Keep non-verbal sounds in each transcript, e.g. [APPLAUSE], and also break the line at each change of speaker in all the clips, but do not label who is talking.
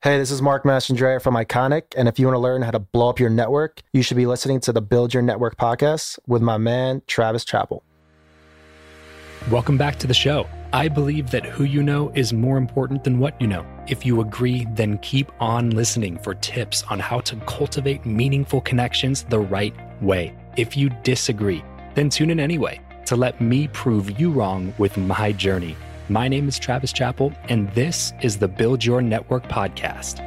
Hey, this is Mark Mastrandrea from Iconic, and if you want to learn how to blow up your network, you should be listening to the Build Your Network podcast with my man, Travis Chappell.
Welcome back to the show. I believe that who you know is more important than what you know. If you agree, then keep on listening for tips on how to cultivate meaningful connections the right way. If you disagree, then tune in anyway to let me prove you wrong with my journey my name is Travis Chappell, and this is the Build Your Network podcast.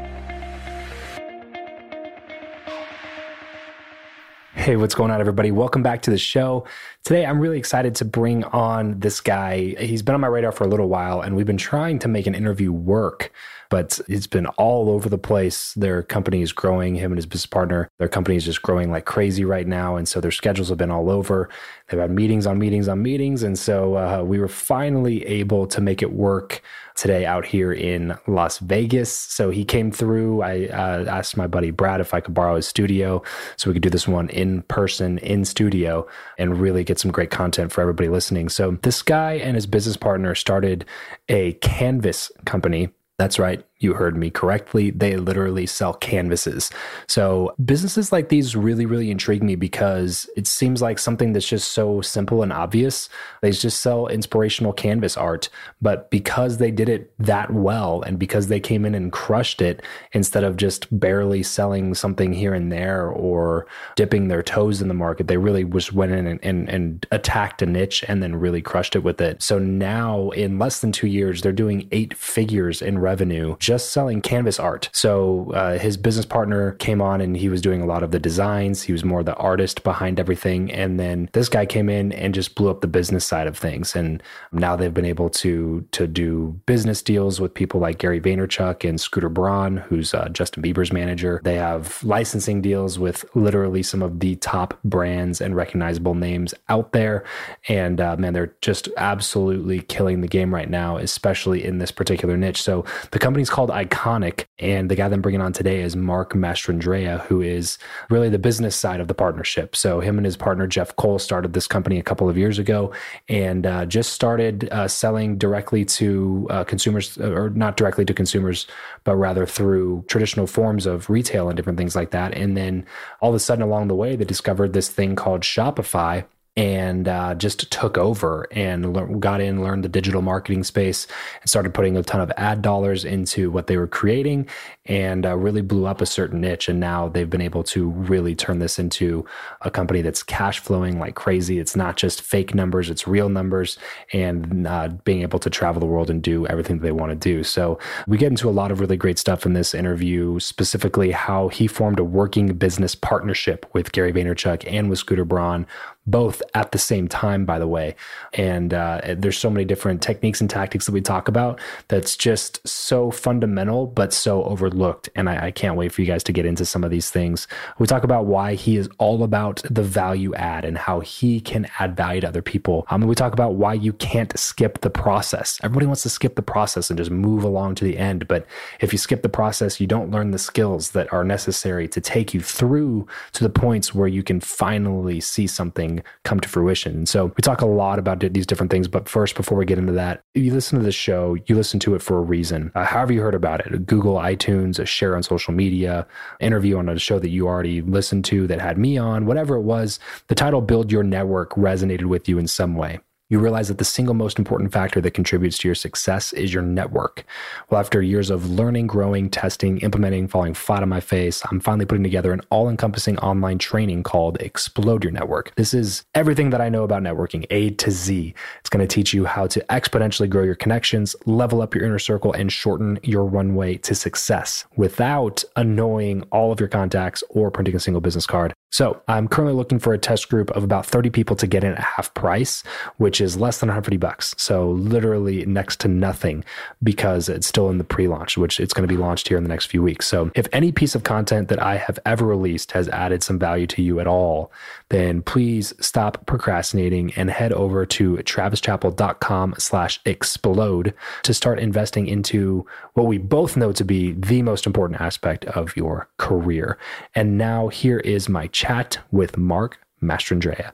Hey, what's going on, everybody? Welcome back to the show. Today, I'm really excited to bring on this guy. He's been on my radar for a little while, and we've been trying to make an interview work but it's been all over the place. Their company is growing, him and his business partner, their company is just growing like crazy right now. And so their schedules have been all over. They've had meetings on meetings on meetings. And so uh, we were finally able to make it work today out here in Las Vegas. So he came through. I uh, asked my buddy Brad if I could borrow his studio so we could do this one in person, in studio, and really get some great content for everybody listening. So this guy and his business partner started a canvas company that's right. You heard me correctly. They literally sell canvases. So businesses like these really, really intrigue me because it seems like something that's just so simple and obvious. They just sell inspirational canvas art. But because they did it that well and because they came in and crushed it instead of just barely selling something here and there or dipping their toes in the market, they really just went in and, and, and attacked a niche and then really crushed it with it. So now in less than two years, they're doing eight figures in revenue just selling canvas art. So uh, his business partner came on and he was doing a lot of the designs. He was more the artist behind everything. And then this guy came in and just blew up the business side of things. And now they've been able to to do business deals with people like Gary Vaynerchuk and Scooter Braun, who's uh, Justin Bieber's manager. They have licensing deals with literally some of the top brands and recognizable names out there. And uh, man, they're just absolutely killing the game right now, especially in this particular niche. So the company's called called Iconic. And the guy that I'm bringing on today is Mark Mastrandrea, who is really the business side of the partnership. So him and his partner, Jeff Cole, started this company a couple of years ago and uh, just started uh, selling directly to uh, consumers, or not directly to consumers, but rather through traditional forms of retail and different things like that. And then all of a sudden along the way, they discovered this thing called Shopify and uh, just took over and le- got in, learned the digital marketing space, and started putting a ton of ad dollars into what they were creating, and uh, really blew up a certain niche. And now they've been able to really turn this into a company that's cash flowing like crazy. It's not just fake numbers; it's real numbers, and uh, being able to travel the world and do everything that they want to do. So we get into a lot of really great stuff in this interview, specifically how he formed a working business partnership with Gary Vaynerchuk and with Scooter Braun both at the same time, by the way. And uh, there's so many different techniques and tactics that we talk about that's just so fundamental, but so overlooked. Looked and I, I, can't wait for you guys to get into some of these things. We talk about why he is all about the value add and how he can add value to other people. Um, we talk about why you can't skip the process. Everybody wants to skip the process and just move along to the end. But if you skip the process, you don't learn the skills that are necessary to take you through to the points where you can finally see something come to fruition. And so we talk a lot about these different things. But first, before we get into that, you listen to this show, you listen to it for a reason. Uh, however, you heard about it Google, iTunes, a share on social media, interview on a show that you already listened to that had me on, whatever it was, the title Build Your Network resonated with you in some way you realize that the single most important factor that contributes to your success is your network. Well, after years of learning, growing, testing, implementing, falling flat on my face, I'm finally putting together an all encompassing online training called Explode Your Network. This is everything that I know about networking, A to Z. It's going to teach you how to exponentially grow your connections, level up your inner circle, and shorten your runway to success without annoying all of your contacts or printing a single business card. So I'm currently looking for a test group of about 30 people to get in at half price, which is less than 150 bucks. So literally next to nothing because it's still in the pre-launch, which it's going to be launched here in the next few weeks. So if any piece of content that I have ever released has added some value to you at all, then please stop procrastinating and head over to travischappell.com slash explode to start investing into what we both know to be the most important aspect of your career. And now here is my chat with Mark Mastrandrea.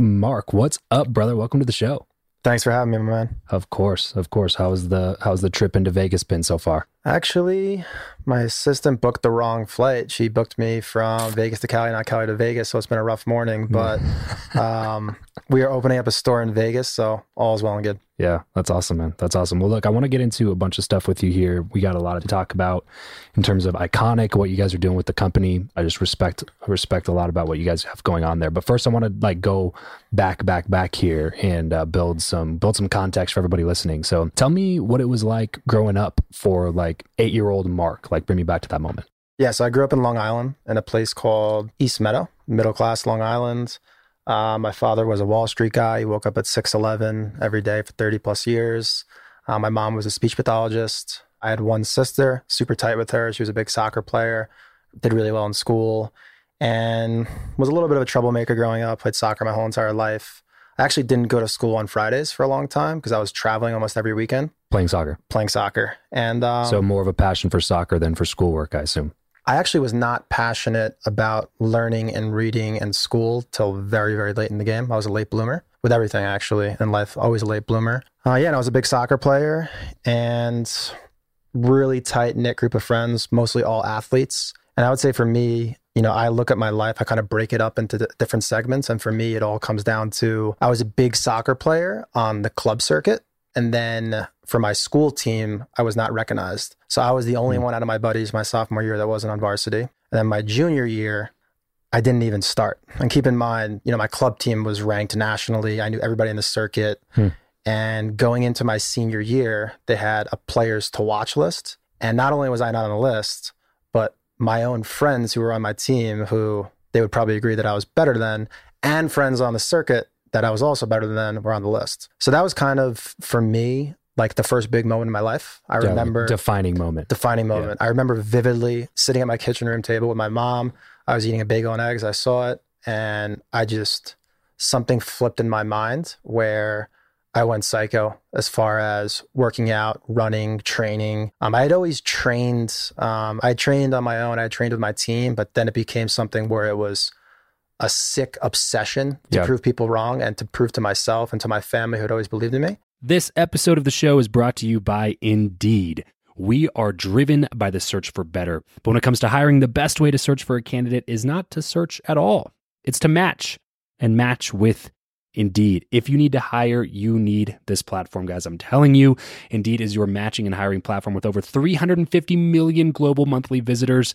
Mark, what's up, brother? Welcome to the show.
Thanks for having me, my man.
Of course, of course. How's the how's the trip into Vegas been so far?
Actually, my assistant booked the wrong flight. She booked me from Vegas to Cali, not Cali to Vegas. So it's been a rough morning. But [LAUGHS] um, we are opening up a store in Vegas, so all is well and good.
Yeah, that's awesome, man. That's awesome. Well, look, I want to get into a bunch of stuff with you here. We got a lot to talk about in terms of iconic, what you guys are doing with the company. I just respect respect a lot about what you guys have going on there. But first, I want to like go back, back, back here and uh, build some build some context for everybody listening. So, tell me what it was like growing up for like eight year old Mark. Like, bring me back to that moment.
Yeah, so I grew up in Long Island in a place called East Meadow, middle class Long Island. Uh, my father was a Wall Street guy. He woke up at 6'11 every day for 30 plus years. Uh, my mom was a speech pathologist. I had one sister, super tight with her. She was a big soccer player, did really well in school, and was a little bit of a troublemaker growing up. Played soccer my whole entire life. I actually didn't go to school on Fridays for a long time because I was traveling almost every weekend.
Playing soccer.
Playing soccer. And um,
so more of a passion for soccer than for schoolwork, I assume.
I actually was not passionate about learning and reading and school till very, very late in the game. I was a late bloomer with everything, actually, in life, always a late bloomer. Uh, yeah, and I was a big soccer player and really tight knit group of friends, mostly all athletes. And I would say for me, you know, I look at my life, I kind of break it up into different segments. And for me, it all comes down to I was a big soccer player on the club circuit. And then for my school team, I was not recognized. So I was the only mm. one out of my buddies my sophomore year that wasn't on varsity. And then my junior year, I didn't even start. And keep in mind, you know, my club team was ranked nationally. I knew everybody in the circuit. Hmm. And going into my senior year, they had a players to watch list. And not only was I not on the list, but my own friends who were on my team, who they would probably agree that I was better than, and friends on the circuit that I was also better than were on the list. So that was kind of for me like the first big moment in my life. I yeah, remember
defining moment.
Defining moment. Yeah. I remember vividly sitting at my kitchen room table with my mom. I was eating a bagel and eggs. I saw it and I just something flipped in my mind where I went psycho as far as working out, running, training. Um, I had always trained. Um, I trained on my own. I trained with my team, but then it became something where it was a sick obsession to prove people wrong and to prove to myself and to my family who had always believed in me.
This episode of the show is brought to you by Indeed. We are driven by the search for better. But when it comes to hiring, the best way to search for a candidate is not to search at all, it's to match and match with Indeed. If you need to hire, you need this platform, guys. I'm telling you, Indeed is your matching and hiring platform with over 350 million global monthly visitors,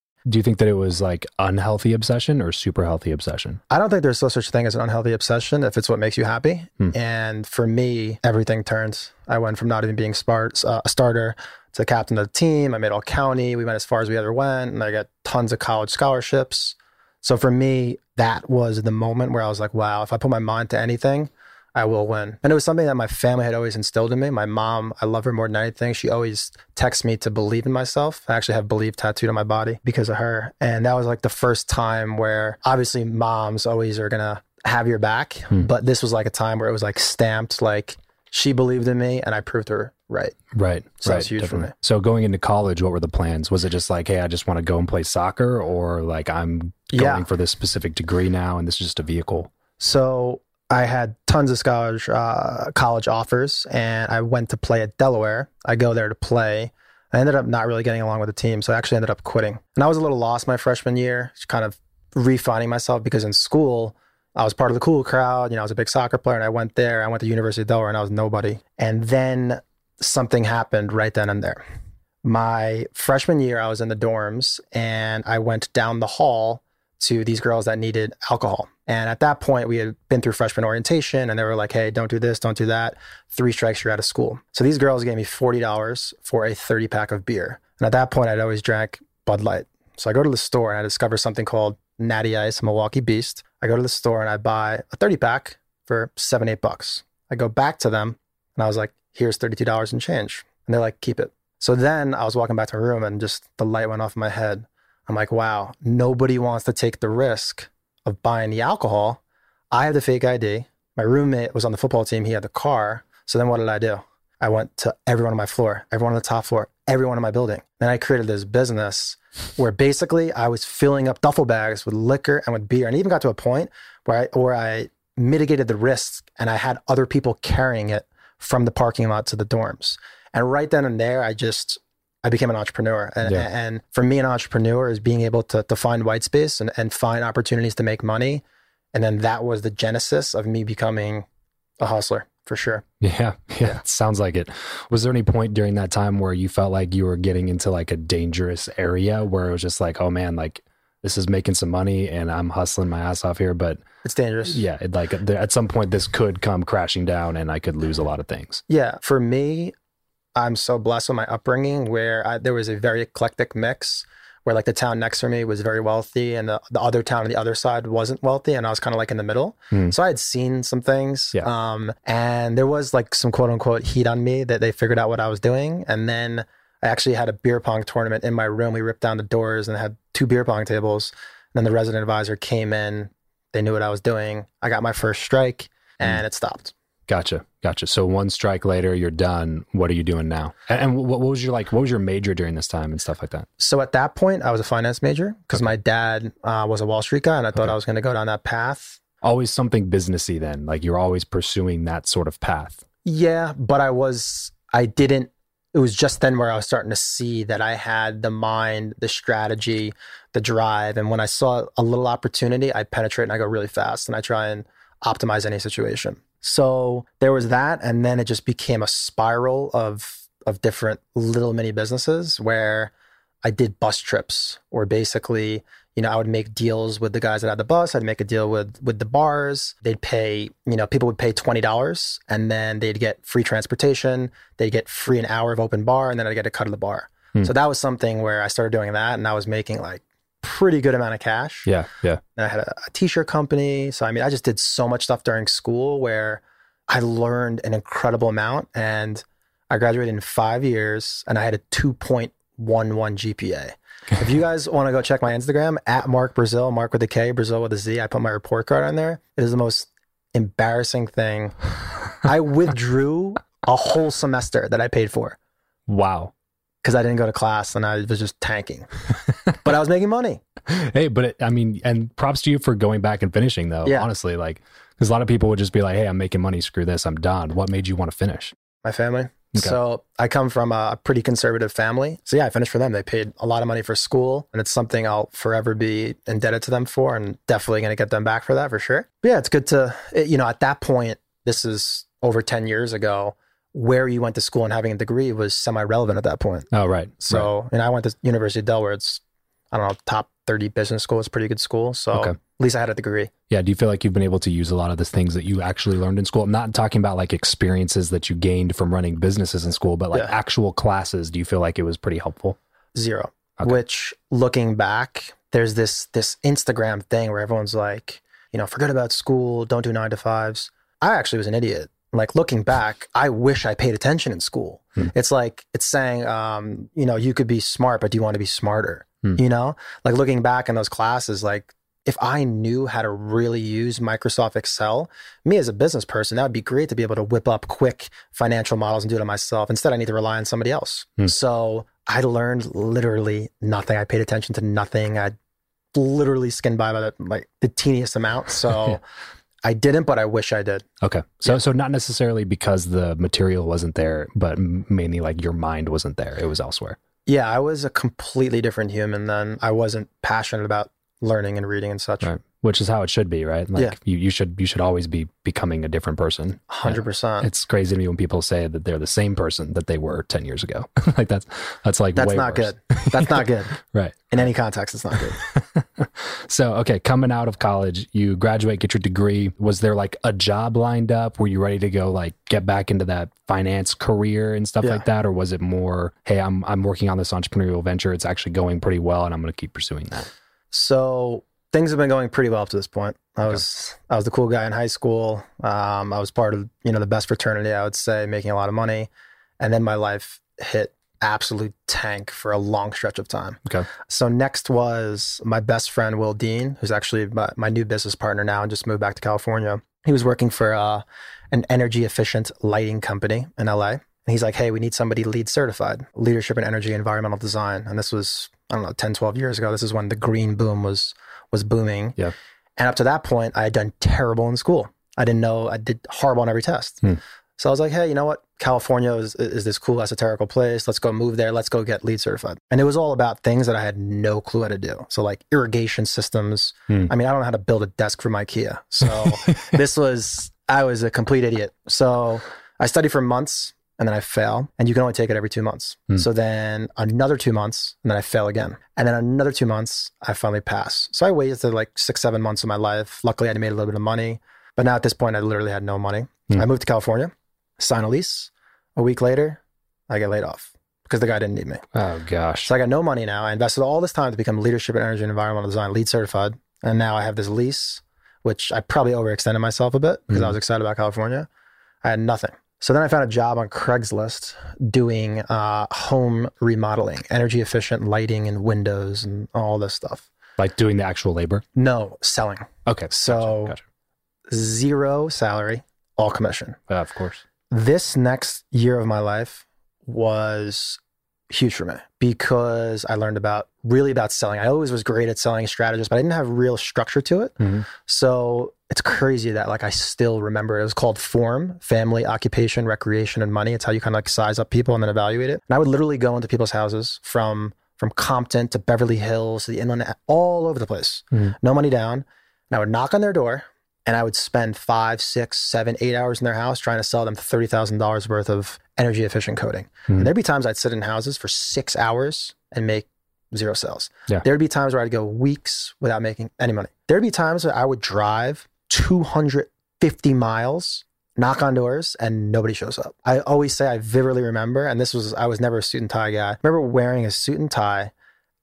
Do you think that it was like unhealthy obsession or super healthy obsession?
I don't think there's no such thing as an unhealthy obsession if it's what makes you happy. Hmm. And for me, everything turns. I went from not even being smart, uh, a starter to captain of the team. I made all county. We went as far as we ever went, and I got tons of college scholarships. So for me, that was the moment where I was like, wow, if I put my mind to anything, I will win. And it was something that my family had always instilled in me. My mom, I love her more than anything. She always texts me to believe in myself. I actually have believe tattooed on my body because of her. And that was like the first time where obviously moms always are going to have your back. Hmm. But this was like a time where it was like stamped, like she believed in me and I proved her right.
Right.
So
right,
that's huge definitely. for me.
So going into college, what were the plans? Was it just like, hey, I just want to go and play soccer or like I'm going yeah. for this specific degree now and this is just a vehicle?
So I had tons of college uh, college offers, and I went to play at Delaware. I go there to play. I ended up not really getting along with the team, so I actually ended up quitting. And I was a little lost my freshman year, kind of refining myself because in school I was part of the cool crowd. You know, I was a big soccer player, and I went there. I went to University of Delaware, and I was nobody. And then something happened right then and there. My freshman year, I was in the dorms, and I went down the hall to these girls that needed alcohol. And at that point, we had been through freshman orientation and they were like, hey, don't do this, don't do that. Three strikes, you're out of school. So these girls gave me $40 for a 30 pack of beer. And at that point, I'd always drank Bud Light. So I go to the store and I discover something called Natty Ice Milwaukee Beast. I go to the store and I buy a 30 pack for seven, eight bucks. I go back to them and I was like, here's $32 in change. And they're like, keep it. So then I was walking back to my room and just the light went off in my head. I'm like, wow, nobody wants to take the risk of buying the alcohol. I had the fake ID. My roommate was on the football team. He had the car. So then what did I do? I went to everyone on my floor, everyone on the top floor, everyone in my building. Then I created this business where basically I was filling up duffel bags with liquor and with beer. And even got to a point where I, where I mitigated the risk and I had other people carrying it from the parking lot to the dorms. And right then and there, I just I became an entrepreneur. And, yeah. and for me, an entrepreneur is being able to, to find white space and, and find opportunities to make money. And then that was the genesis of me becoming a hustler for sure. [LAUGHS]
Yeah, yeah, yeah. Sounds like it. Was there any point during that time where you felt like you were getting into like a dangerous area where it was just like, oh man, like this is making some money and I'm hustling my ass off here, but
it's dangerous.
Yeah, it, like at some point this could come crashing down and I could lose a lot of things.
Yeah, for me, I'm so blessed with my upbringing where I, there was a very eclectic mix where like the town next to me was very wealthy and the, the other town on the other side wasn't wealthy and I was kind of like in the middle. Mm. So I had seen some things. Yeah. Um, and there was like some quote unquote heat on me that they figured out what I was doing. And then I actually had a beer pong tournament in my room. We ripped down the doors and had two beer pong tables. And then the resident advisor came in. They knew what I was doing. I got my first strike and mm. it stopped.
Gotcha. Gotcha. So one strike later, you're done. What are you doing now? And, and what, what was your like? What was your major during this time and stuff like that?
So at that point, I was a finance major because my dad uh, was a Wall Street guy, and I thought I was going to go down that path.
Always something businessy. Then, like you're always pursuing that sort of path.
Yeah, but I was, I didn't. It was just then where I was starting to see that I had the mind, the strategy, the drive, and when I saw a little opportunity, I penetrate and I go really fast, and I try and optimize any situation. So there was that, and then it just became a spiral of of different little mini businesses where I did bus trips, or basically, you know, I would make deals with the guys that had the bus. I'd make a deal with with the bars. They'd pay, you know, people would pay twenty dollars, and then they'd get free transportation. They'd get free an hour of open bar, and then I'd get a cut of the bar.
Hmm.
So that was something where I started doing that, and I was making like pretty good amount of cash.
Yeah. Yeah.
And I had a, a t-shirt company. So I mean, I just did so much stuff during school where I learned an incredible amount. And I graduated in five years, and I had a two point one one GPA. if you [LAUGHS] guys want to go check my Instagram at Mark Brazil, Mark with a K, Brazil with a Z, I put my report card on there. It is the most embarrassing thing. [LAUGHS] I withdrew a whole semester that I paid for
Wow.
Because I didn't go to class and I was just tanking. but I was making money. [LAUGHS]
Hey, but it, I mean, and props to you for going back and finishing though.
Yeah.
Honestly, like, because a lot of people would just be like, "Hey, I'm making money. Screw this. I'm done." What made you want to finish?
my family.
Okay.
So I come from a pretty conservative family. So yeah, I finished for them. They paid a lot of money for school, and it's something I'll forever be indebted to them for, and definitely going to get them back for that for sure. But yeah, it's good to it- you know at that point. This is over ten years ago. Where you went to school and having a degree was semi-relevant at that point.
Oh, right.
So, and I went to University of Delaware. It's I don't know top thirty business school. It's a pretty good school. So
Okay.
at least I had a degree.
Yeah. Do you feel like you've been able to use a lot of the things that you actually learned in school? I'm not talking about like experiences that you gained from running businesses in school, but like
Yeah.
actual classes. Do you feel like it was pretty helpful?
zero
Okay.
which looking back there's this this instagram thing where everyone's like you know forget about school don't do nine to fives i actually was an idiot like looking back i wish i paid attention in school
Hmm.
it's like it's saying um you know you could be smart but do you want to be smarter
Hmm.
you know like looking back in those classes like if I knew how to really use Microsoft Excel, me as a business person, that would be great to be able to whip up quick financial models and do it myself. Instead, I need to rely on somebody else.
Hmm.
So I learned literally nothing. I paid attention to nothing. I literally skimmed by by the, like the teeniest amount. So [LAUGHS] I didn't, but I wish I did.
Okay. So, so not necessarily because the material wasn't there, but mainly like your mind wasn't there. It was elsewhere.
Yeah, I was a completely different human then. I wasn't passionate about learning and reading and such.
Right. Which is how it should be, right? Like
Yeah.
you, you should you should always be becoming a different person.
Hundred percent.
It's crazy to me when people say that they're the same person that they were ten years ago. [LAUGHS] like that's that's like
That's not
worse.
good. That's not good. [LAUGHS]
Right.
In any context, it's not good. [LAUGHS]
So okay, coming out of college, you graduate, get your degree. Was there like a job lined up? Were you ready to go like get back into that finance career and stuff
Yeah.
like that, or was it more, hey, I'm I'm working on this entrepreneurial venture. It's actually going pretty well, and I'm going to keep pursuing that.
So things have been going pretty well up to this point. I was I was the cool guy in high school. Um, I was part of you know the best fraternity. I would say making a lot of money, and then my life hit absolute tank for a long stretch of time.
Okay.
So next was my best friend Will Dean, who's actually my, my new business partner now, and just moved back to California. He was working for uh, an energy efficient lighting company in LA. And he's like, hey, we need somebody LEED certified, leadership in energy environmental design. And this was, I don't know, 10, 12 years ago. This is when the green boom was was booming.
Yeah.
And up to that point, I had done terrible in school. I didn't know, I did horrible on every test.
Hmm.
So I was like, hey, you know what? California is, is this cool esoterical place. Let's go move there. Let's go get LEED certified. And it was all about things that I had no clue how to do. So like irrigation systems.
Hmm.
I mean, I don't know how to build a desk from IKEA. So [LAUGHS] this was, I was a complete idiot. So I studied for months and then I fail and you can only take it every two months.
Hmm.
So then another two months and then I fail again. And then another two months, I finally pass. So I wasted like six, seven months of my life. Luckily, I made a little bit of money. But now at this point, I literally had no money.
Hmm.
I moved to California, sign a lease. A week later, I get laid off because the guy didn't need me.
Oh gosh.
So I got no money now. I invested all this time to become leadership in energy and environmental design LEED certified. And now I have this lease, which I probably overextended myself a bit because I was excited about California. I had nothing. So then I found a job on Craigslist doing uh, home remodeling, energy efficient lighting and windows and all this stuff.
Like doing the actual labor.
No, selling.
Okay.
So
Gotcha.
zero salary, all commission.
Yeah, of course.
This next year of my life was huge for me because I learned about really about selling. I always was great at selling strategists, but I didn't have real structure to it.
Mhm.
So it's crazy that like I still remember it. It was called form, family, occupation, recreation, and money. It's how you kind of like size up people and then evaluate it. And I would literally go into people's houses from from Compton to Beverly Hills to the inland, all over the place.
Mhm.
No money down. And I would knock on their door and I would spend five, six, seven, eight hours in their house trying to sell them thirty thousand dollars worth of energy efficient coding.
Mhm.
And there'd be times I'd sit in houses for six hours and make zero sales.
Yeah.
There'd be times where I'd go weeks without making any money. There'd be times where I would drive 250 miles, knock on doors, and nobody shows up. I always say I vividly remember, and this was I was never a suit and tie guy. I remember wearing a suit and tie,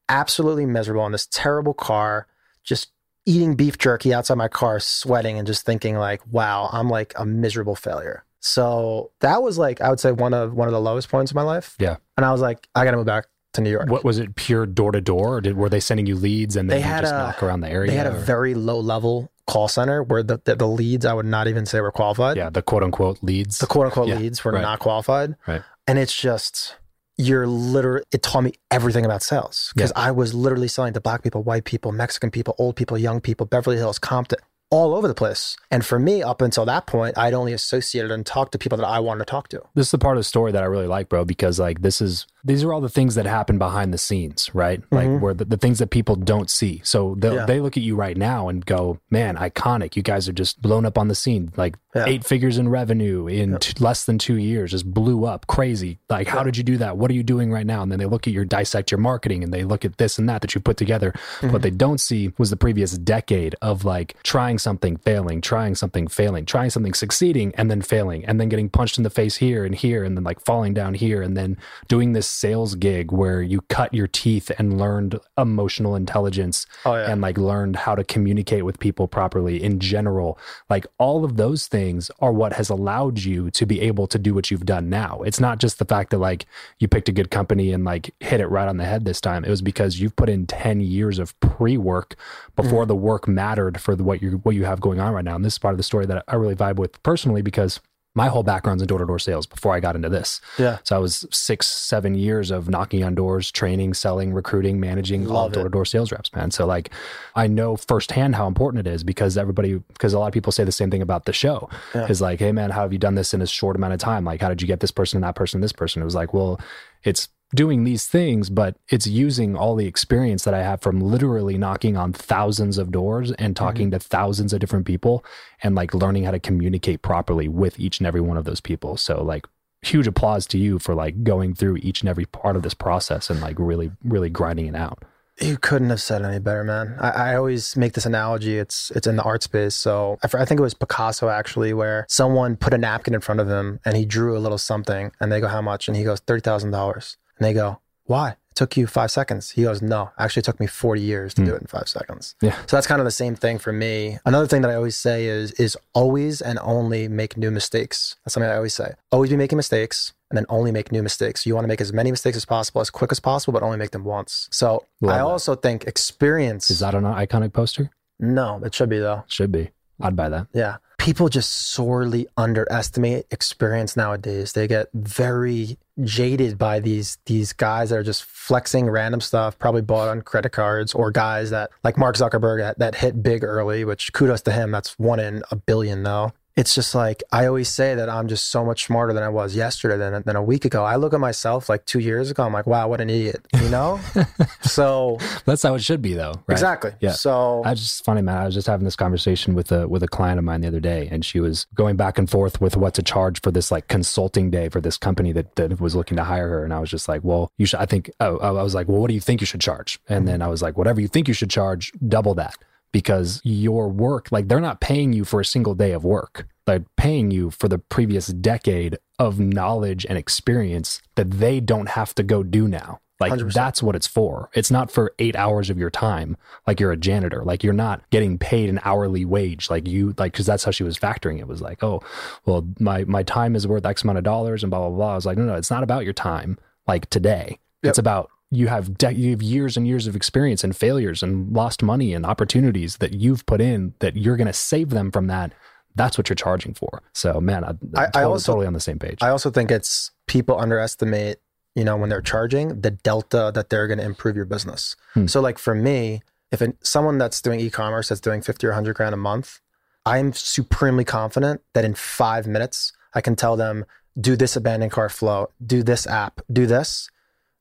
absolutely miserable in this terrible car, just eating beef jerky outside my car, sweating and just thinking like, wow, I'm like a miserable failure. So that was like I would say one of one of the lowest points of my life.
Yeah.
And I was like, I gotta move back to New York.
What was it? Pure door to door, did were they sending you leads and then
They
you
had
just
a-
knock around the area?
They had a
or-
very low level call center where the, the, the leads I would not even say were qualified.
yeah, the quote unquote leads.
The quote unquote
Yeah,
leads were
right.
not qualified.
Right.
And it's just you're literally it taught me everything about sales. Because I was literally selling to black people, white people, Mexican people, old people, young people, Beverly Hills, Compton, all over the place. And for me, up until that point, I'd only associated and talked to people that I wanted to talk to.
this is the part of the story that I really like, bro, because like this is these are all the things that happen behind the scenes, right? Like
Mhm.
where the, the things that people don't see. So they
Yeah.
they look at you right now and go, "Man, iconic! You guys are just blown up on the scene. Like
Yeah.
eight figures in revenue in t- less than two years, just blew up, crazy. Like, how did you do that? What are you doing right now?" And then they look at your dissect your marketing and they look at this and that that you put together.
Mm-hmm.
What they don't see was the previous decade of like trying something, failing, trying something, failing, trying something, succeeding, and then failing, and then getting punched in the face here and here, and then like falling down here, and then doing this sales gig where you cut your teeth and learned emotional intelligence
Oh yeah.
and like learned how to communicate with people properly in general. Like all of those things are what has allowed you to be able to do what you've done now. It's not just the fact that like you picked a good company and like hit it right on the head this time. It was because you've put in 10 years of pre-work before mm. the work mattered for the, what you what you have going on right now. And this is part of the story that I really vibe with personally because my whole background's in door-to-door sales before I got into this.
yeah.
So I was six, seven years of knocking on doors, training, selling, recruiting, managing all
Love it.
door to door sales reps, man. So like I know firsthand how important it is because everybody, because a lot of people say the same thing about the show
Yeah.
is like, hey man, how have you done this in a short amount of time? Like, how did you get this person and that person and this person? It was like, well, it's doing these things, but it's using all the experience that I have from literally knocking on thousands of doors and mm-hmm. talking to thousands of different people and like learning how to communicate properly with each and every one of those people. So like huge applause to you for like going through each and every part of this process and like really, really grinding it out.
You couldn't have said any better, man. I, I always make this analogy. It's it's in the art space. So I think it was Picasso actually, where someone put a napkin in front of him and he drew a little something, and they go, "How much?" And he goes, thirty thousand dollars. And they go, "Why?" It took you five seconds. He goes, "No, actually, it took me forty years to hmm. do it in five seconds."
Yeah.
So that's kind of the same thing for me. Another thing that I always say is is always and only make new mistakes. That's something I always say. Always be making mistakes and then only make new mistakes. You want to make as many mistakes as possible, as quick as possible, but only make them once. So
Love
I
that.
also think experience.
Is that an iconic poster?
no, it should be though.
Should be. I'd buy that.
Yeah. People just sorely underestimate experience nowadays. They get very jaded by these these guys that are just flexing random stuff, probably bought on credit cards, or guys that like Mark Zuckerberg that, that hit big early, which kudos to him. That's one in a billion though. It's just like I always say that I'm just so much smarter than I was yesterday than than a week ago. I look at myself like two years ago, I'm like, wow, what an idiot. You know? [LAUGHS] so
That's how it should be though. Right?
exactly.
Yeah.
So
I was just funny, man. I was just having this conversation with a with a client of mine the other day, and she was going back and forth with what to charge for this like consulting day for this company that, that was looking to hire her. And I was just like, well, you should. I think. Oh, I was like, well, what do you think you should charge? And then I was like, whatever you think you should charge, double that because your work, like they're not paying you for a single day of work. They're paying you for the previous decade of knowledge and experience that they don't have to go do now. Like
100%.
that's what it's for. It's not for eight hours of your time, like you're a janitor. Like you're not getting paid an hourly wage. Like you, like because that's how she was factoring. It was like, oh, well, my my time is worth X amount of dollars, and blah blah blah. I was like, no, no, it's not about your time. Like today,
Yep.
it's about you have de- you have years and years of experience and failures and lost money and opportunities that you've put in that you're going to save them from that that's what you're charging for. So, man, I,
I
totally,
also-
totally on the same page.
I also think it's people underestimate, you know, when they're charging the delta that they're going to improve your business.
Hmm.
So, like for me, if it, someone that's doing e-commerce that's doing 50 or 100 grand a month, I'm supremely confident that in five minutes, I can tell them, do this abandoned cart flow, do this app, do this.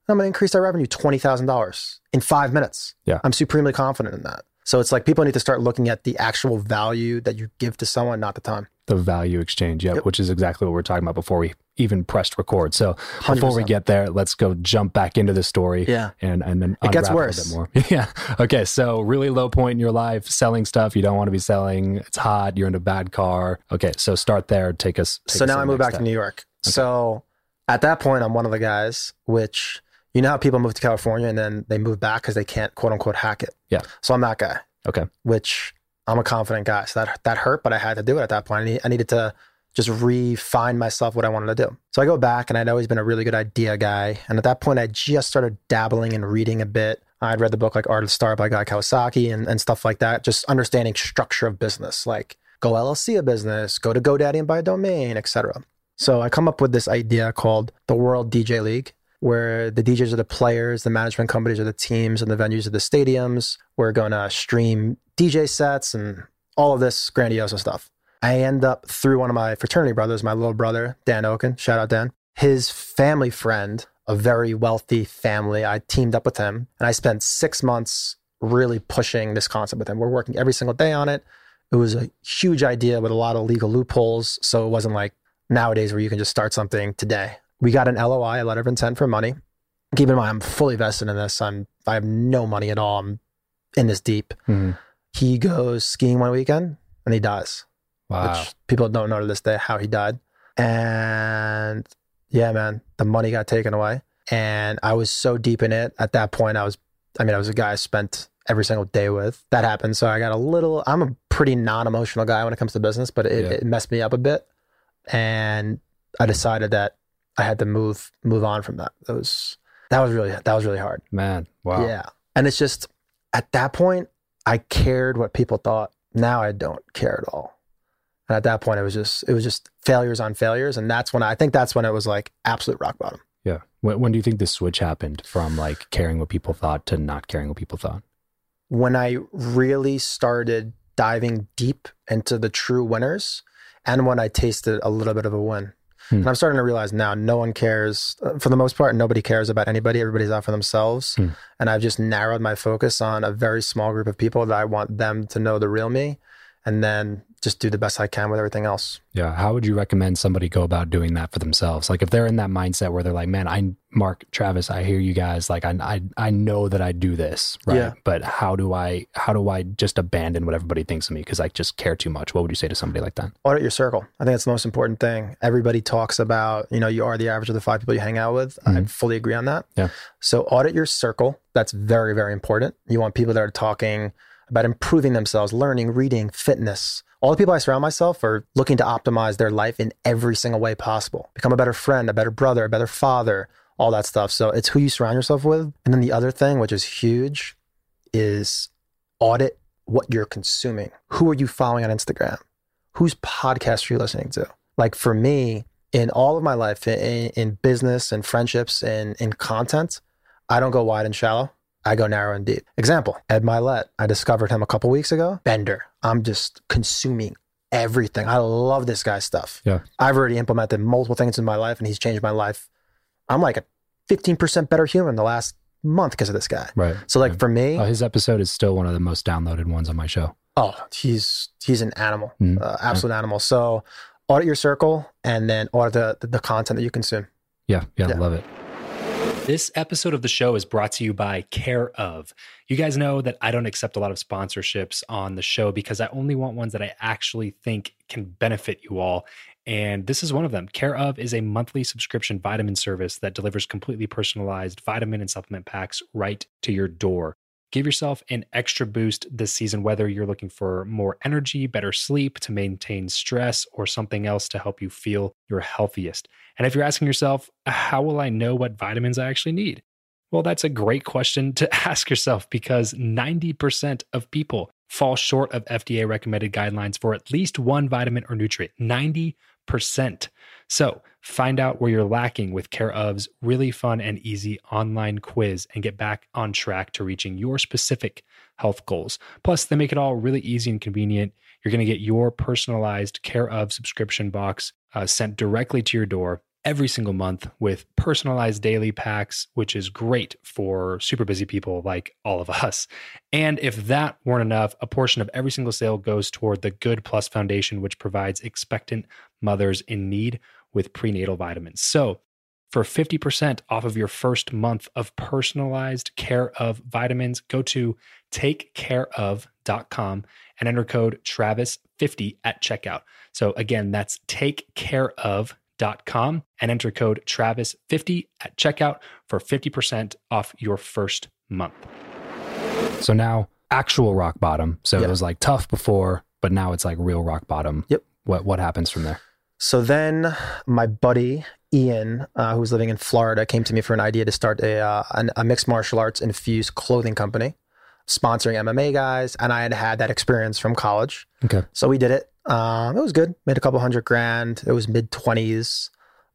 I'm going to increase our revenue $20,000 in five minutes.
Yeah.
I'm supremely confident in that. So it's like people need to start looking at the actual value that you give to someone, not the time.
the value exchange, yeah,
Yep.
which is exactly what we we're talking about before we even pressed record. So before we get there, let's go jump back into the story.
Yeah.
And and then
It gets worse.
a bit more. [LAUGHS] yeah. Okay. So really low point in your life, selling stuff you don't want to be selling. It's hot. You're in a bad car. Okay. So start there. Take us. take
so
us
now I
the
moved back
step.
to New York. So at that point, I'm one of the guys, which you know how people move to California and then they move back because they can't quote unquote hack it.
Yeah.
So I'm that guy.
Okay.
Which I'm a confident guy. So that that hurt, but I had to do it at that point. I, need, I needed to just refine myself what I wanted to do. So I go back and I'd always been a really good idea guy. And at that point, I just started dabbling and reading a bit. I'd read the book like Art of the Start by Guy Kawasaki and, and stuff like that, just understanding structure of business, like go LLC a business, go to GoDaddy and buy a domain, etc. So I come up with this idea called the World DJ League, where the DJs are the players, the management companies are the teams, and the venues are the stadiums. We're going to stream DJ sets and all of this grandiose stuff. I end up through one of my fraternity brothers, my little brother, Dan Oken, shout out Dan, his family friend, a very wealthy family. I teamed up with him and I spent six months really pushing this concept with him. We're working every single day on it. It was a huge idea with a lot of legal loopholes. So it wasn't like nowadays where you can just start something today. We got an LOI, a letter of intent for money. Keep in mind, I'm fully vested in this. I'm I have no money at all. I'm in this deep.
Mhm.
He goes skiing one weekend and he dies,
Wow.
which people don't know to this day how he died. And yeah, man, the money got taken away. And I was so deep in it at that point. I was, I mean, I was a guy I spent every single day with. That happened. So I got a little, I'm a pretty non emotional guy when it comes to business, but it,
Yeah.
it messed me up a bit. And I decided that I had to move, move on from that. That was, that was really, that was really hard.
Man. Wow.
Yeah. And it's just at that point, I cared what people thought. Now I don't care at all. And at that point, it was just it was just failures on failures, and that's when I think that's when it was like absolute rock bottom.
Yeah. When, when do you think the switch happened from like caring what people thought to not caring what people thought?
When I really started diving deep into the true winners, and when I tasted a little bit of a win.
Hmm.
And I'm starting to realize now no one cares. uh, For the most part, nobody cares about anybody. Everybody's out for themselves.
Hmm.
And I've just narrowed my focus on a very small group of people that I want them to know the real me and then just do the best I can with everything else.
Yeah. How would you recommend somebody go about doing that for themselves? Like if they're in that mindset where they're like, man, I, Mark, Travis, I hear you guys. Like I, I, I know that I do this, right?
Yeah.
But how do I, how do I just abandon what everybody thinks of me? Cause I just care too much. What would you say to somebody like that?
Audit your circle. I think that's the most important thing. Everybody talks about, you know, you are the average of the five people you hang out with. I
Mhm.
fully agree on that.
Yeah.
So audit your circle. That's very, very important. You want people that are talking about improving themselves, learning, reading, fitness. All the people I surround myself are looking to optimize their life in every single way possible. Become a better friend, a better brother, a better father, all that stuff. So it's who you surround yourself with. And then the other thing, which is huge, is audit what you're consuming. Who are you following on Instagram? Whose podcast are you listening to? Like for me, in all of my life, in, in business and friendships and in content, I don't go wide and shallow. I go narrow and deep. Example, Ed Mylett. I discovered him a couple weeks ago. Bender. I'm just consuming everything. I love this guy's stuff.
Yeah.
I've already implemented multiple things in my life and he's changed my life. I'm like a 15% better human the last month because of this guy.
Right.
So like for me,
Uh, his episode is still one of the most downloaded ones on my show.
Oh, he's he's an animal,
Mm.
uh, absolute animal. So audit your circle and then audit the, the, the content that you consume.
Yeah. Yeah.
Yeah.
Love it.
This episode of the show is brought to you by Care of. You guys know that I don't accept a lot of sponsorships on the show because I only want ones that I actually think can benefit you all. And this is one of them. Care of is a monthly subscription vitamin service that delivers completely personalized vitamin and supplement packs right to your door. Give yourself an extra boost this season, whether you're looking for more energy, better sleep, to maintain stress, or something else to help you feel your healthiest. And if you're asking yourself, how will I know what vitamins I actually need? Well, that's a great question to [LAUGHS] ask yourself because 90% of people fall short of FDA recommended guidelines for at least one vitamin or nutrient 90%. So find out where you're lacking with Care of's really fun and easy online quiz and get back on track to reaching your specific health goals. Plus, they make it all really easy and convenient. You're going to get your personalized Care of subscription box uh, sent directly to your door every single month with personalized daily packs, which is great for super busy people like all of [LAUGHS] us. And if that weren't enough, a portion of every single sale goes toward the Good Plus Foundation, which provides expectant mothers in need with prenatal vitamins. So, for 50% off of your first month of personalized care of vitamins, go to takecareof.com and enter code Travis50 at checkout. So again, that's takecareof.com and enter code Travis50 at checkout for 50% off your first month.
So now actual rock bottom. So
Yeah.
it was like tough before, but now it's like real rock bottom.
Yep.
What what happens from there?
So then my buddy Ian, uh, who was living in Florida, came to me for an idea to start a, uh, an, a mixed martial arts infused clothing company, sponsoring MMA guys. And I had had that experience from college.
Okay.
So we did it. Um, it was good. Made a couple hundred grand. It was mid 20s.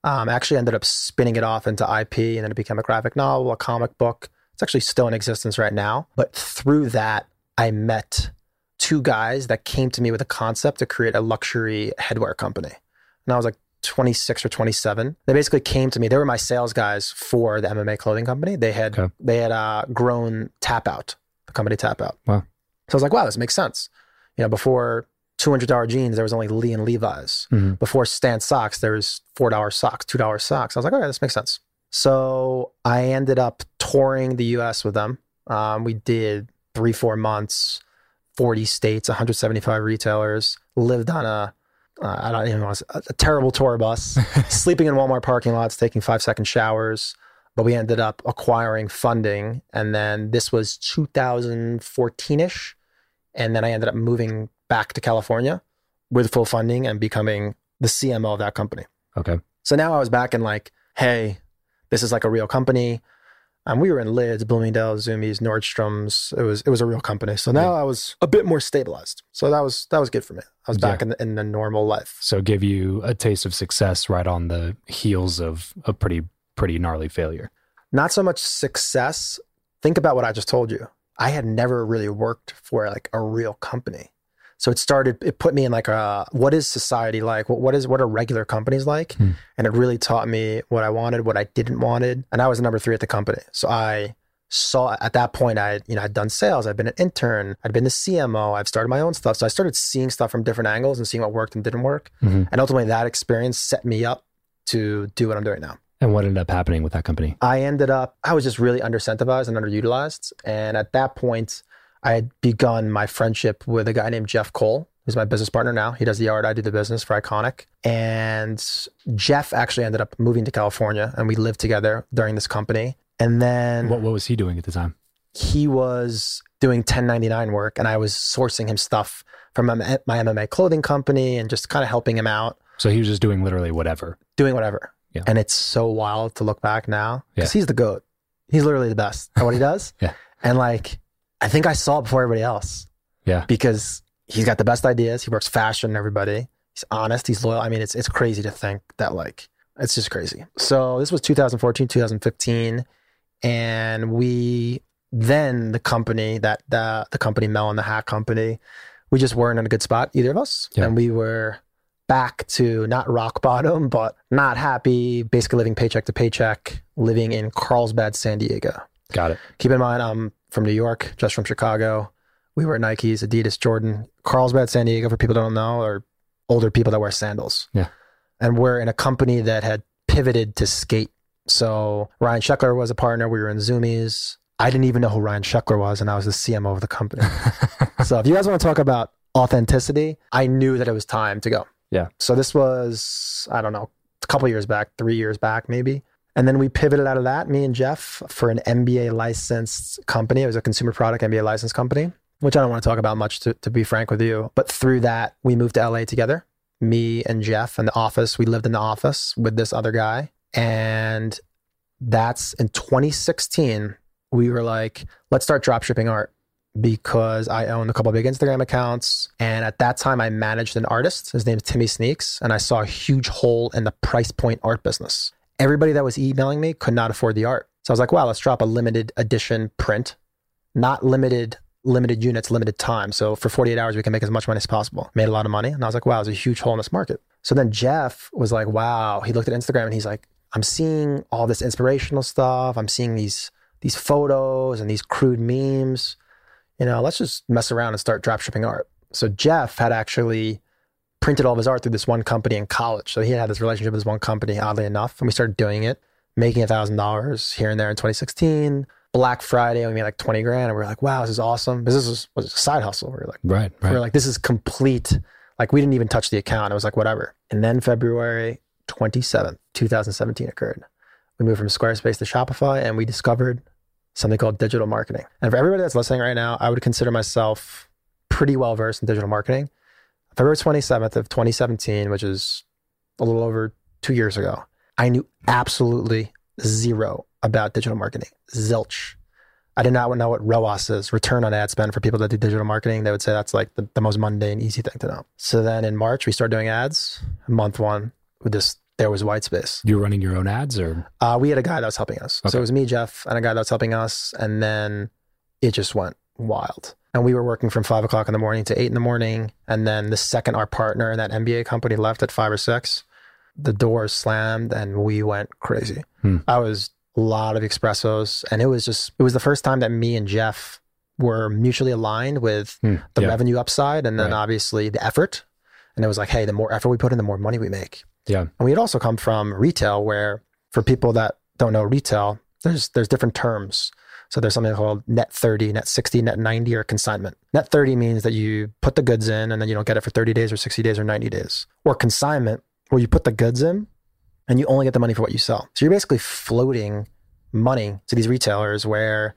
Um, actually ended up spinning it off into IP and then it became a graphic novel, a comic book. It's actually still in existence right now. But through that, I met two guys that came to me with a concept to create a luxury headwear company. And I was like 26 or 27. They basically came to me. They were my sales guys for the MMA clothing company. They had
Okay.
they had uh, grown Tap Out, the company Tap Out.
Wow.
So I was like, wow, this makes sense. You know, before $200 jeans, there was only Lee and Levi's.
Mhm.
Before Stance socks, there was $4 socks, $2 socks. I was like, okay, this makes sense. So I ended up touring the US with them. Um, we did three, four months, 40 states, 175 retailers, lived on a, uh, I don't even know, a, a terrible tour bus, [LAUGHS] sleeping in Walmart parking lots, taking five second showers. But we ended up acquiring funding. And then this was 2014 ish. And then I ended up moving back to California with full funding and becoming the CMO of that company.
Okay.
So now I was back in like, hey, this is like a real company. Um, we were in Lids, Bloomingdale's, Zumiez, Nordstrom's. It was it was a real company. So now I was a bit more stabilized. So that was that was good for me. I was back in the, in the normal life.
So give you a taste of success right on the heels of a pretty pretty gnarly failure.
Not so much success. Think about what I just told you. I had never really worked for like a real company. So it started, it put me in like a, what is society like? What, what is, what are regular companies like?
Hmm.
And it really taught me what I wanted, what I didn't wanted. And I was number three at the company. So I saw at that point, I, you know, I'd done sales. I'd been an intern. I'd been the CMO. I've started my own stuff. So I started seeing stuff from different angles and seeing what worked and didn't work.
Mhm.
And ultimately that experience set me up to do what I'm doing now.
And what ended up happening with that company?
I ended up, I was just really underincentivized and underutilized. And at that point, I had begun my friendship with a guy named Jeff Cole, who's my business partner now. He does the art, I do the business for Ikonick. And Jeff actually ended up moving to California and we lived together during this company. And then
What what was he doing at the time?
he was doing 1099 work and I was sourcing him stuff from my my MMA clothing company and just kind of helping him out
So he was just doing literally whatever.
doing whatever.
Yeah.
And it's so wild to look back now because
Yeah.
he's the goat. He's literally the best at what he does. [LAUGHS]
Yeah.
And like, I think I saw it before everybody else
Yeah.
because he's got the best ideas. He works faster than everybody. He's honest. He's loyal. I mean, it's it's crazy to think that like it's just crazy. So this was 2014, 2015, and we then the company that the the company Mel and the Hat Company, we just weren't in a good spot either of us,
Yeah.
and we were back to not rock bottom, but not happy, basically living paycheck to paycheck, living in Carlsbad, San Diego.
Got it.
Keep in mind, I'm from New York, just from Chicago. We were at Nikes, Adidas, Jordan. Carlsbad, San Diego, for people that don't know, are older people that wear sandals.
Yeah.
And we're in a company that had pivoted to skate. So Ryan Sheckler was a partner. We were in Zumiez. I didn't even know who Ryan Sheckler was, and I was the CMO of the company. [LAUGHS] so if you guys want to talk about authenticity, I knew that it was time to go.
Yeah.
So this was, I don't know, a couple years back, three years back, maybe. And then we pivoted out of that, me and Jeff, for an NBA licensed company. It was a consumer product NBA licensed company, which I don't want to talk about much, to, to be frank with you. But through that, we moved to LA together. Me and Jeff and the office. We lived in the office with this other guy. And that's in 2016. We were like, let's start dropshipping art. because I owned a couple of big Instagram accounts. And at that time, I managed an artist. His name is Timmy Sneaks. And I saw a huge hole in the price point art business. Everybody that was emailing me could not afford the art. So I was like, wow, let's drop a limited edition print, not limited limited units, limited time. So for 48 hours, we can make as much money as possible. Made a lot of money. And I was like, wow, there's a huge hole in this market. So then Jeff was like, wow, he looked at Instagram and he's like, I'm seeing all this inspirational stuff. I'm seeing these these photos and these crude memes. You know, let's just mess around and start dropshipping art. So Jeff had actually printed all of his art through this one company in college. So he had this relationship with this one company, oddly enough. And we started doing it, making a thousand dollars here and there in 2016. Black Friday, we made like 20 grand. And we were like, wow, this is awesome. This is was a side hustle. We were like,
right, right.
we were like, this is complete. Like we didn't even touch the account. It was like, whatever. And then February 27th, 2017 occurred. We moved from Squarespace to Shopify and we discovered something called digital marketing. And for everybody that's listening right now, I would consider myself pretty well versed in digital marketing. February 27th of 2017, which is a little over two years ago, I knew absolutely zero about digital marketing. Zilch. I did not know what ROAS is, return on ad spend for people that do digital marketing. They would say that's like the, the most mundane, easy thing to know. So then in March, we started doing ads. Month one, with this, there was white space.
You were running your own ads or?
Uh, we had a guy that was helping us.
Okay.
So it was me, Jeff, and a guy that was helping us. And then it just went wild. And we were working from five o'clock in the morning to eight in the morning. And then the second our partner in that NBA company left at five or six, the doors slammed and we went crazy.
Hmm.
I was a lot of espressos. And it was just, it was the first time that me and Jeff were mutually aligned with
Hmm,
the
yeah.
revenue upside and then
Right.
obviously the effort. And it was like, hey, the more effort we put in, the more money we make.
Yeah.
And we had also come from retail where for people that don't know retail, there's there's different terms. So there's something called net 30, net 60, net 90 or consignment. Net 30 means that you put the goods in and then you don't get it for 30 days or 60 days or 90 days. Or consignment where you put the goods in and you only get the money for what you sell. So you're basically floating money to these retailers where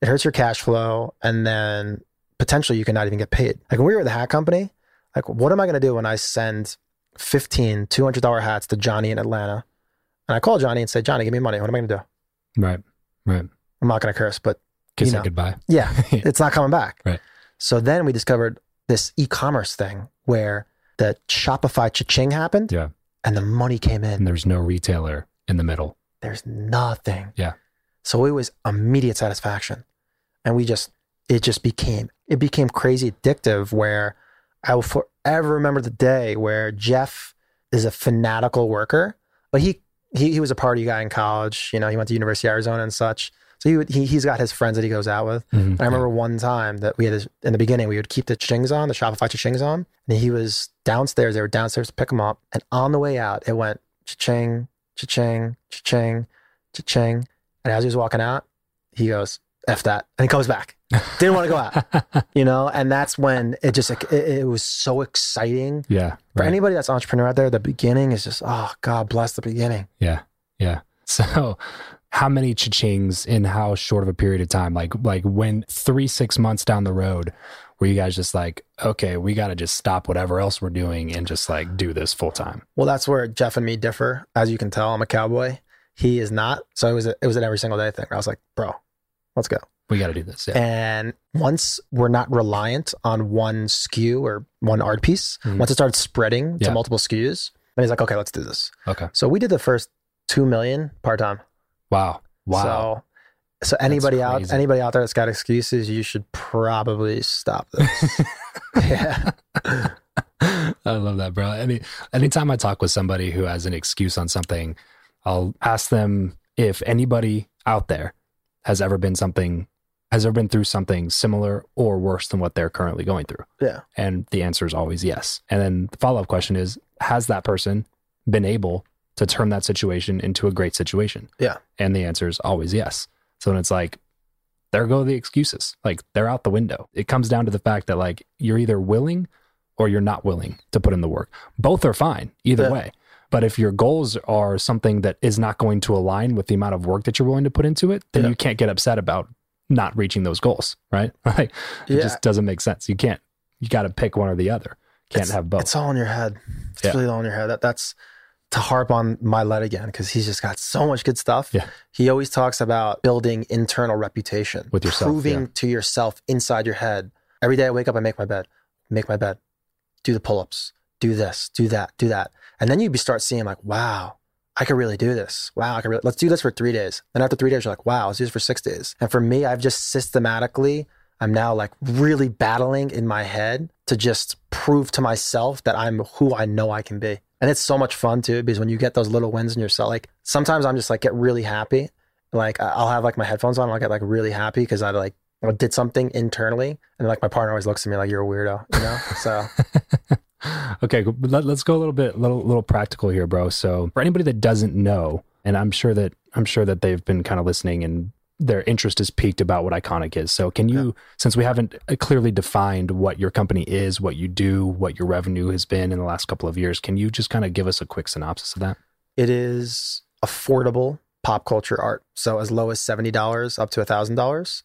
it hurts your cash flow and then potentially you cannot even get paid. Like when we were at the hat company, like what am I going to do when I send 15 $200 hats to Johnny in Atlanta? And I call Johnny and say, Johnny, give me money. What am I going to do?
Right. Right.
I'm not going to curse, but
Kiss
You know.
goodbye. [LAUGHS]
yeah, it's not coming back.
Right.
So then we discovered this e-commerce thing where the Shopify cha-ching happened
Yeah.
and the money came in.
And there's no retailer in the middle.
There's nothing.
Yeah.
So it was immediate satisfaction. And we just, it just became, it became crazy addictive where I will forever remember the day where Jeff is a fanatical worker, but he, he, he was a party guy in college. You know, he went to University of Arizona and such. So he, would, he, he's got his friends that he goes out with.
Mhm.
And I remember one time that we had this, in the beginning, we would keep the chings on, the Shopify chings on. And he was downstairs. They were downstairs to pick him up. And on the way out, it went cha-ching, cha-ching, cha-ching, cha-ching. And as he was walking out, he goes, F that. And he comes back. [LAUGHS] Didn't want to go out, you know? And that's when it just, it, it was so exciting.
yeah.
For anybody that's an entrepreneur out there, the beginning is just, oh, God bless the beginning.
Yeah. Yeah. [LAUGHS] So how many cha-chings in how short of a period of time? Like like when three, six months down the road, were you guys just like, okay, we gotta just stop whatever else we're doing and just like do this full time?
Well, that's where Jeff and me differ. As you can tell, I'm a cowboy. He is not. So it was, a, it was an every single day thing. I was like, bro, let's go.
We gotta do this. Yeah.
And once we're not reliant on one SKU or one art piece,
Mhm.
once it started spreading to
Yeah.
multiple SKUs, then he's like, okay, let's do this.
Okay.
So we did the first two million part time.
Wow. Wow.
So, so anybody out, anybody out there that's got excuses, you should probably stop this. [LAUGHS] yeah. [LAUGHS]
I love that, bro. Any anytime I talk with somebody who has an excuse on something, I'll ask them if anybody out there has ever been something has ever been through something similar or worse than what they're currently going through.
Yeah.
And the answer is always yes. And then the follow-up question is has that person been able to turn that situation into a great situation?
Yeah.
And the answer is always yes. So then it's like there go the excuses. Like they're out the window. It comes down to the fact that like you're either willing or you're not willing to put in the work. Both are fine either
Yeah.
way. But if your goals are something that is not going to align with the amount of work that you're willing to put into it, then
Yeah.
you can't get upset about not reaching those goals, right? [LAUGHS] Like it
Yeah.
just doesn't make sense. You can't you got to pick one or the other. Can't
It's-
have both.
It's all in your head. It's really all in your head. That that's to harp on Mylett again because he's just got so much good stuff.
Yeah.
He always talks about building internal reputation
With yourself,
proving
yeah.
to yourself inside your head. Every day I wake up, I make my bed, make my bed, do the pull ups, do this, do that, do that, and then you start seeing like, wow, I could really do this. Wow, I can really let's do this for three days. Then after three days, you're like, wow, let's do this for six days. And for me, I've just systematically, I'm now like really battling in my head to just prove to myself that I'm who I know I can be. And it's so much fun too, because when you get those little wins in yourself, like sometimes I'm just like get really happy. Like I'll have like my headphones on, I'll get like really happy because I like I did something internally, and like my partner always looks at me like you're a weirdo, you know. So [LAUGHS]
okay, let, let's go a little bit, little little practical here, bro. So for anybody that doesn't know, and I'm sure that I'm sure that they've been kind of listening and their interest is peaked about what Ikonick is. So can you, since we haven't uh, clearly defined what your company is, what you do, what your revenue has been in the last couple of years, can you just kind of give us a quick synopsis of that?
it is affordable pop culture art. So as low as seventy dollars up to thousand dollars,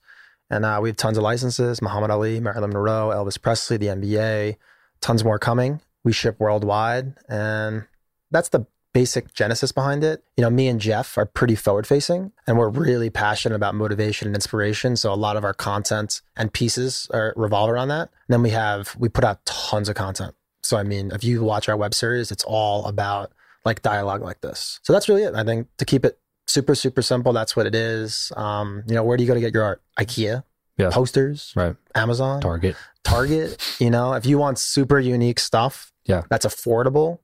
and uh, we have tons of licenses: Muhammad Ali, Marilyn Monroe, Elvis Presley, the NBA, tons more coming. We ship worldwide, and that's the basic genesis behind it. You know, me and Jeff are pretty forward facing, and we're really passionate about motivation and inspiration. So a lot of our content and pieces are revolve around that. And then we have we put out tons of content. So I mean, if you watch our web series, it's all about like dialogue like this. So that's really it. I think to keep it super, super simple, that's what it is. Um, you know, where do you go to get your art? IKEA,
Yeah.
posters,
Right.
Amazon,
Target.
Target. You know, if you want super unique stuff,
Yeah.
that's affordable.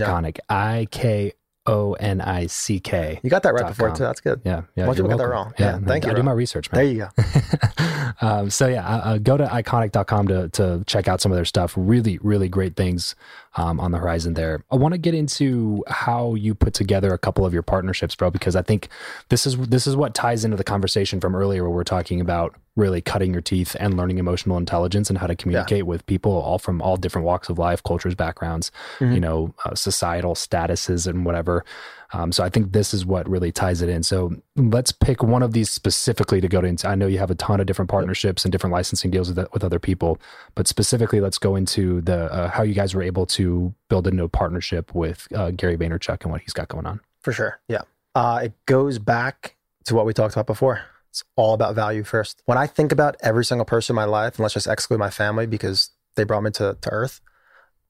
Ikonick. I K O N I C K.
You got that right before
com.
too. That's good.
Yeah. Yeah.
Most people get that wrong. Yeah, thank
I
you,
do my research, man.
There you go. [LAUGHS]
um, so yeah, uh, uh, go to ikonick.com to, to check out some of their stuff. Really, really great things um, on the horizon there. I want to get into how you put together a couple of your partnerships, bro, because I think this is this is what ties into the conversation from earlier, where we're talking about really cutting your teeth and learning emotional intelligence and how to communicate with people all from all different walks of life, cultures, backgrounds,
Mhm.
you know, uh, societal statuses and whatever. Um, so I think this is what really ties it in. So let's pick one of these specifically to go into. I know you have a ton of different partnerships and different licensing deals with, with other people, but specifically, let's go into the uh, how you guys were able to build a a partnership with uh, Gary Vaynerchuk and what he's got going on.
For sure. Yeah. Uh, it goes back to what we talked about before. It's all about value first. When I think about every single person in my life, and let's just exclude my family because they brought me to, to earth,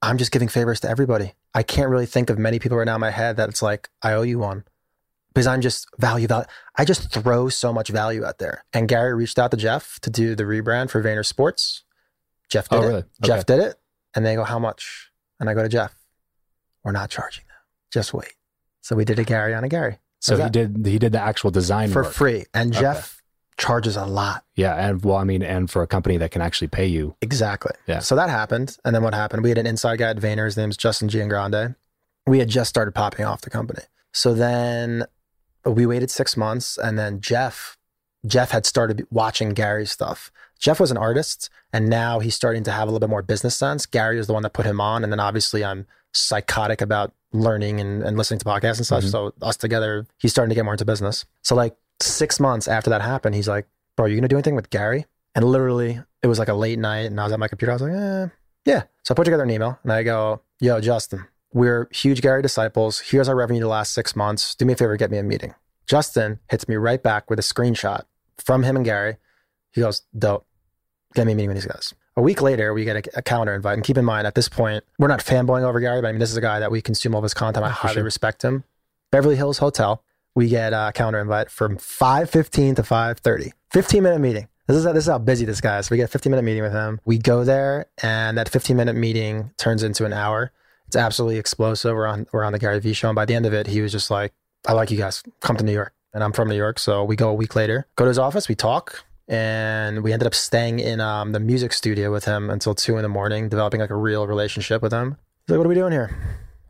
I'm just giving favors to everybody. I can't really think of many people right now in my head that it's like, I owe you one. Because I'm just value, value. I just throw so much value out there. And Gary reached out to Jeff to do the rebrand for Vayner Sports. Jeff oh, did
Oh,
it.
really?
Jeff did it. And they go, How much? And I go to Jeff, We're not charging them. Just wait. So we did a Gary on a Gary.
So he
that?
did he did the actual design
for
work.
free. And
Okay.
Charges a lot.
Yeah, and well, I mean, and for a company that can actually pay you.
Exactly.
Yeah.
So that happened. And then what happened? We had an inside guy at Vayner. His name's Justin Giangrande. We had just started popping off the company. So then we waited six months. And then Jeff, Jeff had started watching Gary's stuff. Jeff was an artist and now he's starting to have a little bit more business sense. Gary was the one that put him on. And then obviously I'm psychotic about learning and, and listening to podcasts and such.
Mhm.
So us together, he's starting to get more into business. So like six months after that happened, he's like, bro, are you gonna do anything with Gary? And literally it was like a late night and I was at my computer. I was like, eh, yeah. So I put together an email and I go, yo, Justin, we're huge Gary disciples. Here's our revenue the last six months. Do me a favor, get me a meeting. Justin hits me right back with a screenshot from him and Gary. He goes, dope. Get me a meeting with these guys. A week later, we get a, a calendar invite. And keep in mind, at this point, we're not fanboying over Gary, but I mean, this is a guy that we consume all of his content. I highly
sure.
respect him. Beverly Hills Hotel. We get a calendar invite from 5.15 to 5.30. 15 minute meeting. This is, this is how busy this guy is. We get a 15 minute meeting with him. We go there and that 15 minute meeting turns into an hour. It's absolutely explosive. We're on, we're on the Gary Vee show. And by the end of it, he was just like, I like you guys. Come to New York. And I'm from New York. So we go a week later, go to his office, we talk. And we ended up staying in um, the music studio with him until two in the morning, developing like a real relationship with him. He's like, What are we doing here?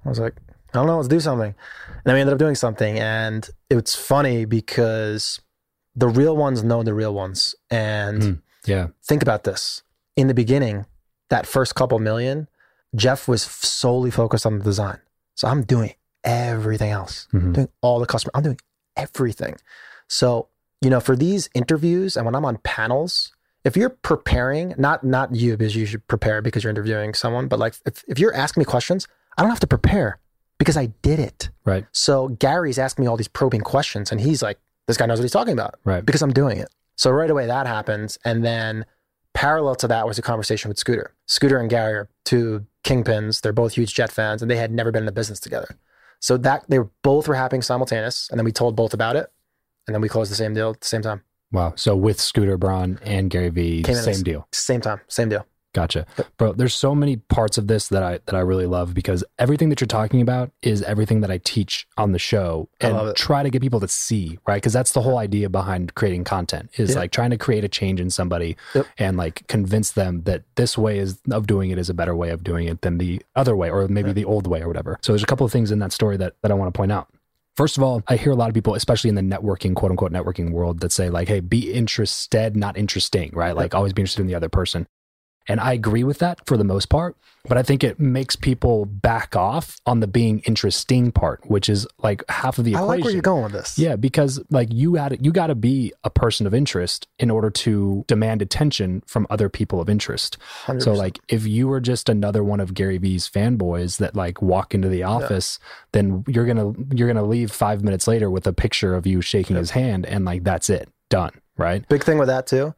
I was like, I don't know, let's do something. And then we ended up doing something. And it's funny because the real ones know the real ones. And
Hmm. Yeah.
think about this. In the beginning, that first couple million, Jeff was solely focused on the design. So I'm doing everything else,
Mhm.
doing all the customer, I'm doing everything. So, you know, for these interviews and when I'm on panels, if you're preparing, not not you because you should prepare because you're interviewing someone, but like if, if you're asking me questions, I don't have to prepare because I did it.
Right.
So Gary's asking me all these probing questions and he's like, this guy knows what he's talking about
Right.
because I'm doing it. So right away that happens. And then parallel to that was a conversation with Scooter. Scooter and Gary are two kingpins. They're both huge Jet fans and they had never been in a business together. So that they were both were happening simultaneous. And then we told both about it. And then we closed the same deal at the same time.
Wow. So with Scooter Braun and Gary Vee, same
as-
deal.
Same time, same deal.
Gotcha. Bro, there's so many parts of this that I that I really love because everything that you're talking about is everything that I teach on the show and try to get people to see, right? Because that's the whole idea behind creating content is
Yeah.
like trying to create a change in somebody
Yep.
and like convince them that this way is of doing it is a better way of doing it than the other way or maybe the old way or whatever. So there's a couple of things in that story that that I want to point out. First of all, I hear a lot of people, especially in the networking, quote unquote, networking world, that say, like, hey, be interested, not interesting, right? Like, always be interested in the other person. And I agree with that for the most part, but I think it makes people back off on the being interesting part, which is like half of the
I
equation.
like where you're going with this.
Yeah, because like you got you got to be a person of interest in order to demand attention from other people of interest.
100%.
So like if you were just another one of Gary Vee's fanboys that like walk into the office, then you're going to you're going to leave 5 minutes later with a picture of you shaking his hand and like that's it. Done, right?
Big thing with that too,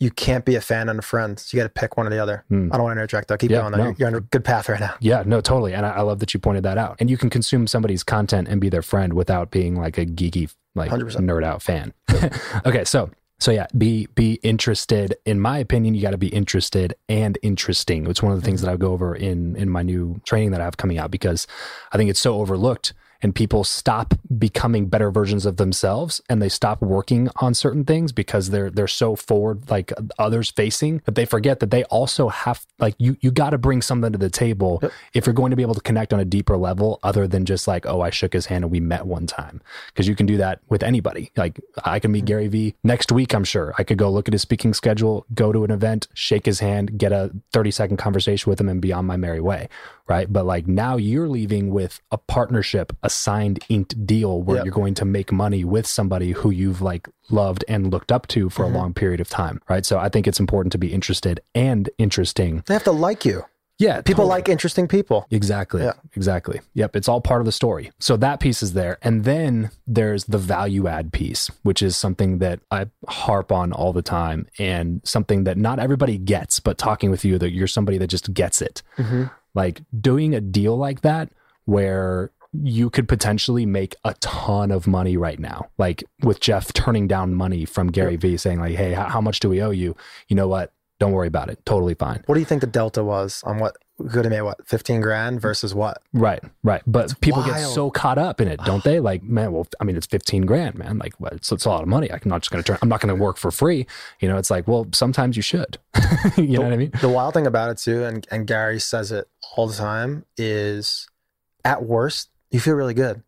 you can't be a fan and a friend. So you got to pick one or the other.
Hmm.
I don't want to interject though. Keep
Yeah,
going though.
no.
You're, you're on a good path right now.
Yeah, no, totally. And I, I love that you pointed that out. And you can consume somebody's content and be their friend without being like a geeky, like
100%.
nerd out fan. [LAUGHS] okay, so so yeah, be be interested. In my opinion, you got to be interested and interesting. It's one of the things that I go over in in my new training that I have coming out because I think it's so overlooked. And people stop becoming better versions of themselves, and they stop working on certain things because they're they're so forward, like others facing, that they forget that they also have like you you got to bring something to the table if you're going to be able to connect on a deeper level other than just like oh i shook his hand and we met one time. Because you can do that with anybody. Like i can meet mm. gary vee next week i'm sure. I could go look at his speaking schedule go to an event shake his hand get a 30 second conversation with him and be on my merry way right but like now you're leaving with a partnership a signed inked deal where
Yep.
you're going to make money with somebody who you've like loved and looked up to for a mm-hmm. long period of time right so i think it's important to be interested and interesting
They have to like you.
yeah
People
totally.
like interesting people.
Exactly.
Yeah.
Exactly. Yep. It's all part of the story. So that piece is there. And then there's the value add piece, which is something that I harp on all the time and something that not everybody gets, but talking with you that you're somebody that just gets it. Mm-hmm. Like doing a deal like that where you could potentially make a ton of money right now. Like with Jeff turning down money from Gary Vee saying like, Hey, how, how much do we owe you? You know what? Don't worry about it. Totally fine.
What do you think the delta was on what could have made what 15 grand versus what?
Right, right. But people get so caught up in it, don't they? Like, man, well, I mean, it's 15 grand, man. Like, well, it's, it's a lot of money. I'm not just going to turn, I'm not going to work for free. You know, it's like, well, sometimes you should. [LAUGHS] you know what I mean?
The wild thing about it too, and, and Gary says it all the time, is at worst, you feel really good.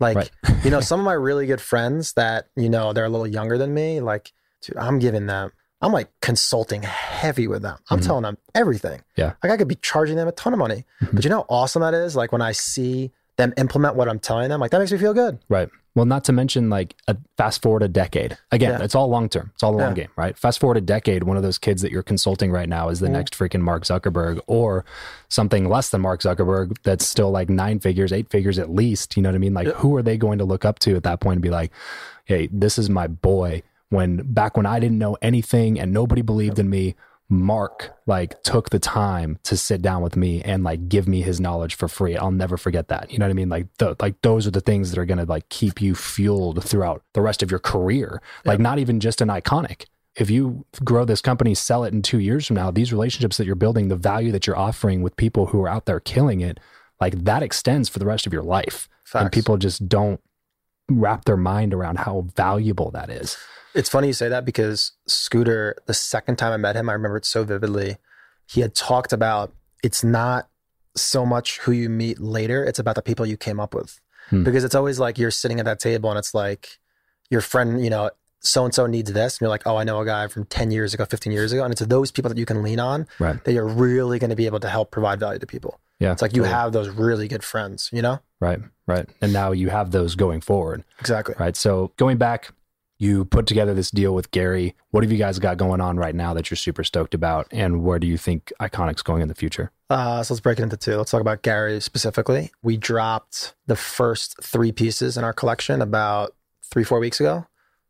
Like,
Right.
you know, [LAUGHS] some of my really good friends that, you know, they're a little younger than me, like, dude, I'm giving them, I'm like consulting heavy with them. I'm
Mhm.
telling them everything.
Yeah.
Like I could be charging them a ton of money.
Mhm.
But you know how awesome that is? Like when I see them implement what I'm telling them, like that makes me feel good.
Right. Well, not to mention like a fast forward a decade. Again,
Yeah.
it's all long term. It's all a long game, right? Fast forward a decade, one of those kids that you're consulting right now is the
Mhm.
next freaking Mark Zuckerberg or something less than Mark Zuckerberg that's still like nine figures, eight figures at least. You know what I mean? Like,
Yeah.
who are they going to look up to at that point and be like, hey, this is my boy? When back when I didn't know anything and nobody believed in me, Mark like took the time to sit down with me and like give me his knowledge for free. I'll never forget that. You know what I mean? Like the, like those are the things that are going to like keep you fueled throughout the rest of your career. Like not even just an Ikonick. If you grow this company, sell it in 2 years from now, these relationships that you're building, the value that you're offering with people who are out there killing it, like that extends for the rest of your life. And people just don't wrap their mind around how valuable that is.
It's funny you say that because Scooter, the second time I met him, I remember it so vividly. He had talked about it's not so much who you meet later, it's about the people you came up with.
Hmm.
Because it's always like you're sitting at that table and it's like your friend, you know, so and so needs this. And you're like, oh, I know a guy from 10 years ago, 15 years ago. And it's those people that you can lean on
Right.
that you're really going to be able to help provide value to people.
Yeah.
It's like you
totally.
have those really good friends, you know?
Right. Right. And now you have those going forward.
Exactly.
Right. So going back You put together this deal with Gary. What have you guys got going on right now that you're super stoked about? And where do you think Ikonick's going in the future?
Uh, so let's break it into two. Let's talk about Gary specifically. We dropped the first three pieces in our collection about three, four weeks ago,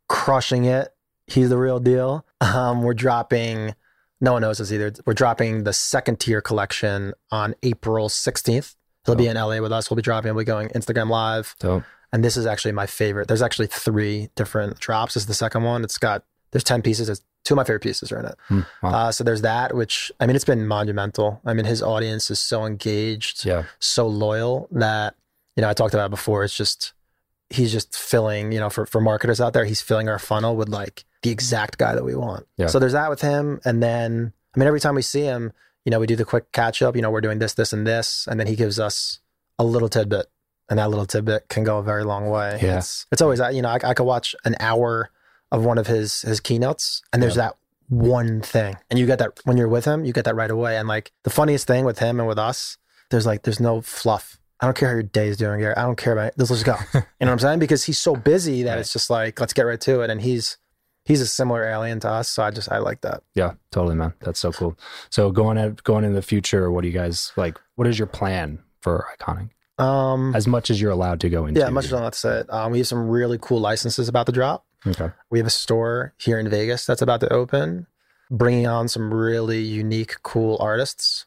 crushing it. He's the real deal. Um, we're dropping, no one knows us either. We're dropping the second tier collection on April 16th. He'll be in LA with us. We'll be dropping, we'll be going Instagram live.
So
And this is actually my favorite. There's actually three different drops. This is the second one. It's got, there's 10 pieces. It's two of my favorite pieces are in it.
hmm, wow.
Uh, so there's that, which I mean, it's been monumental. I mean, his audience is so engaged,
yeah,
so loyal that you know I talked about it before. It's just he's just filling, you know, for for marketers out there, he's filling our funnel with like the exact guy that we want.
Yeah.
So there's that with him, and then I mean, every time we see him, you know, we do the quick catch up. You know, we're doing this, this, and this, and then he gives us a little tidbit, and that little tidbit can go a very long way.
Yeah.
It's it's always that, you know I, I could watch an hour of one of his his keynotes, and there's that one thing, and you get that when you're with him, you get that right away. And like the funniest thing with him and with us, there's like there's no fluff. I don't care how your day is doing, Gary. I don't care about it. Let's just go. [LAUGHS] You know what I'm saying? Because he's so busy that
Right.
it's just like let's get right to it. And he's he's a similar alien to us, so I just I like that.
yeah, totally, man. That's so cool. So going at going in the future, what do you guys like? What is your plan for Ikonick?
Um,
As much as you're allowed to go into.
yeah, much as I'm not to say it. Um, we have some really cool licenses about to drop.
Okay.
We have a store here in Vegas that's about to open, bringing on some really unique, cool artists.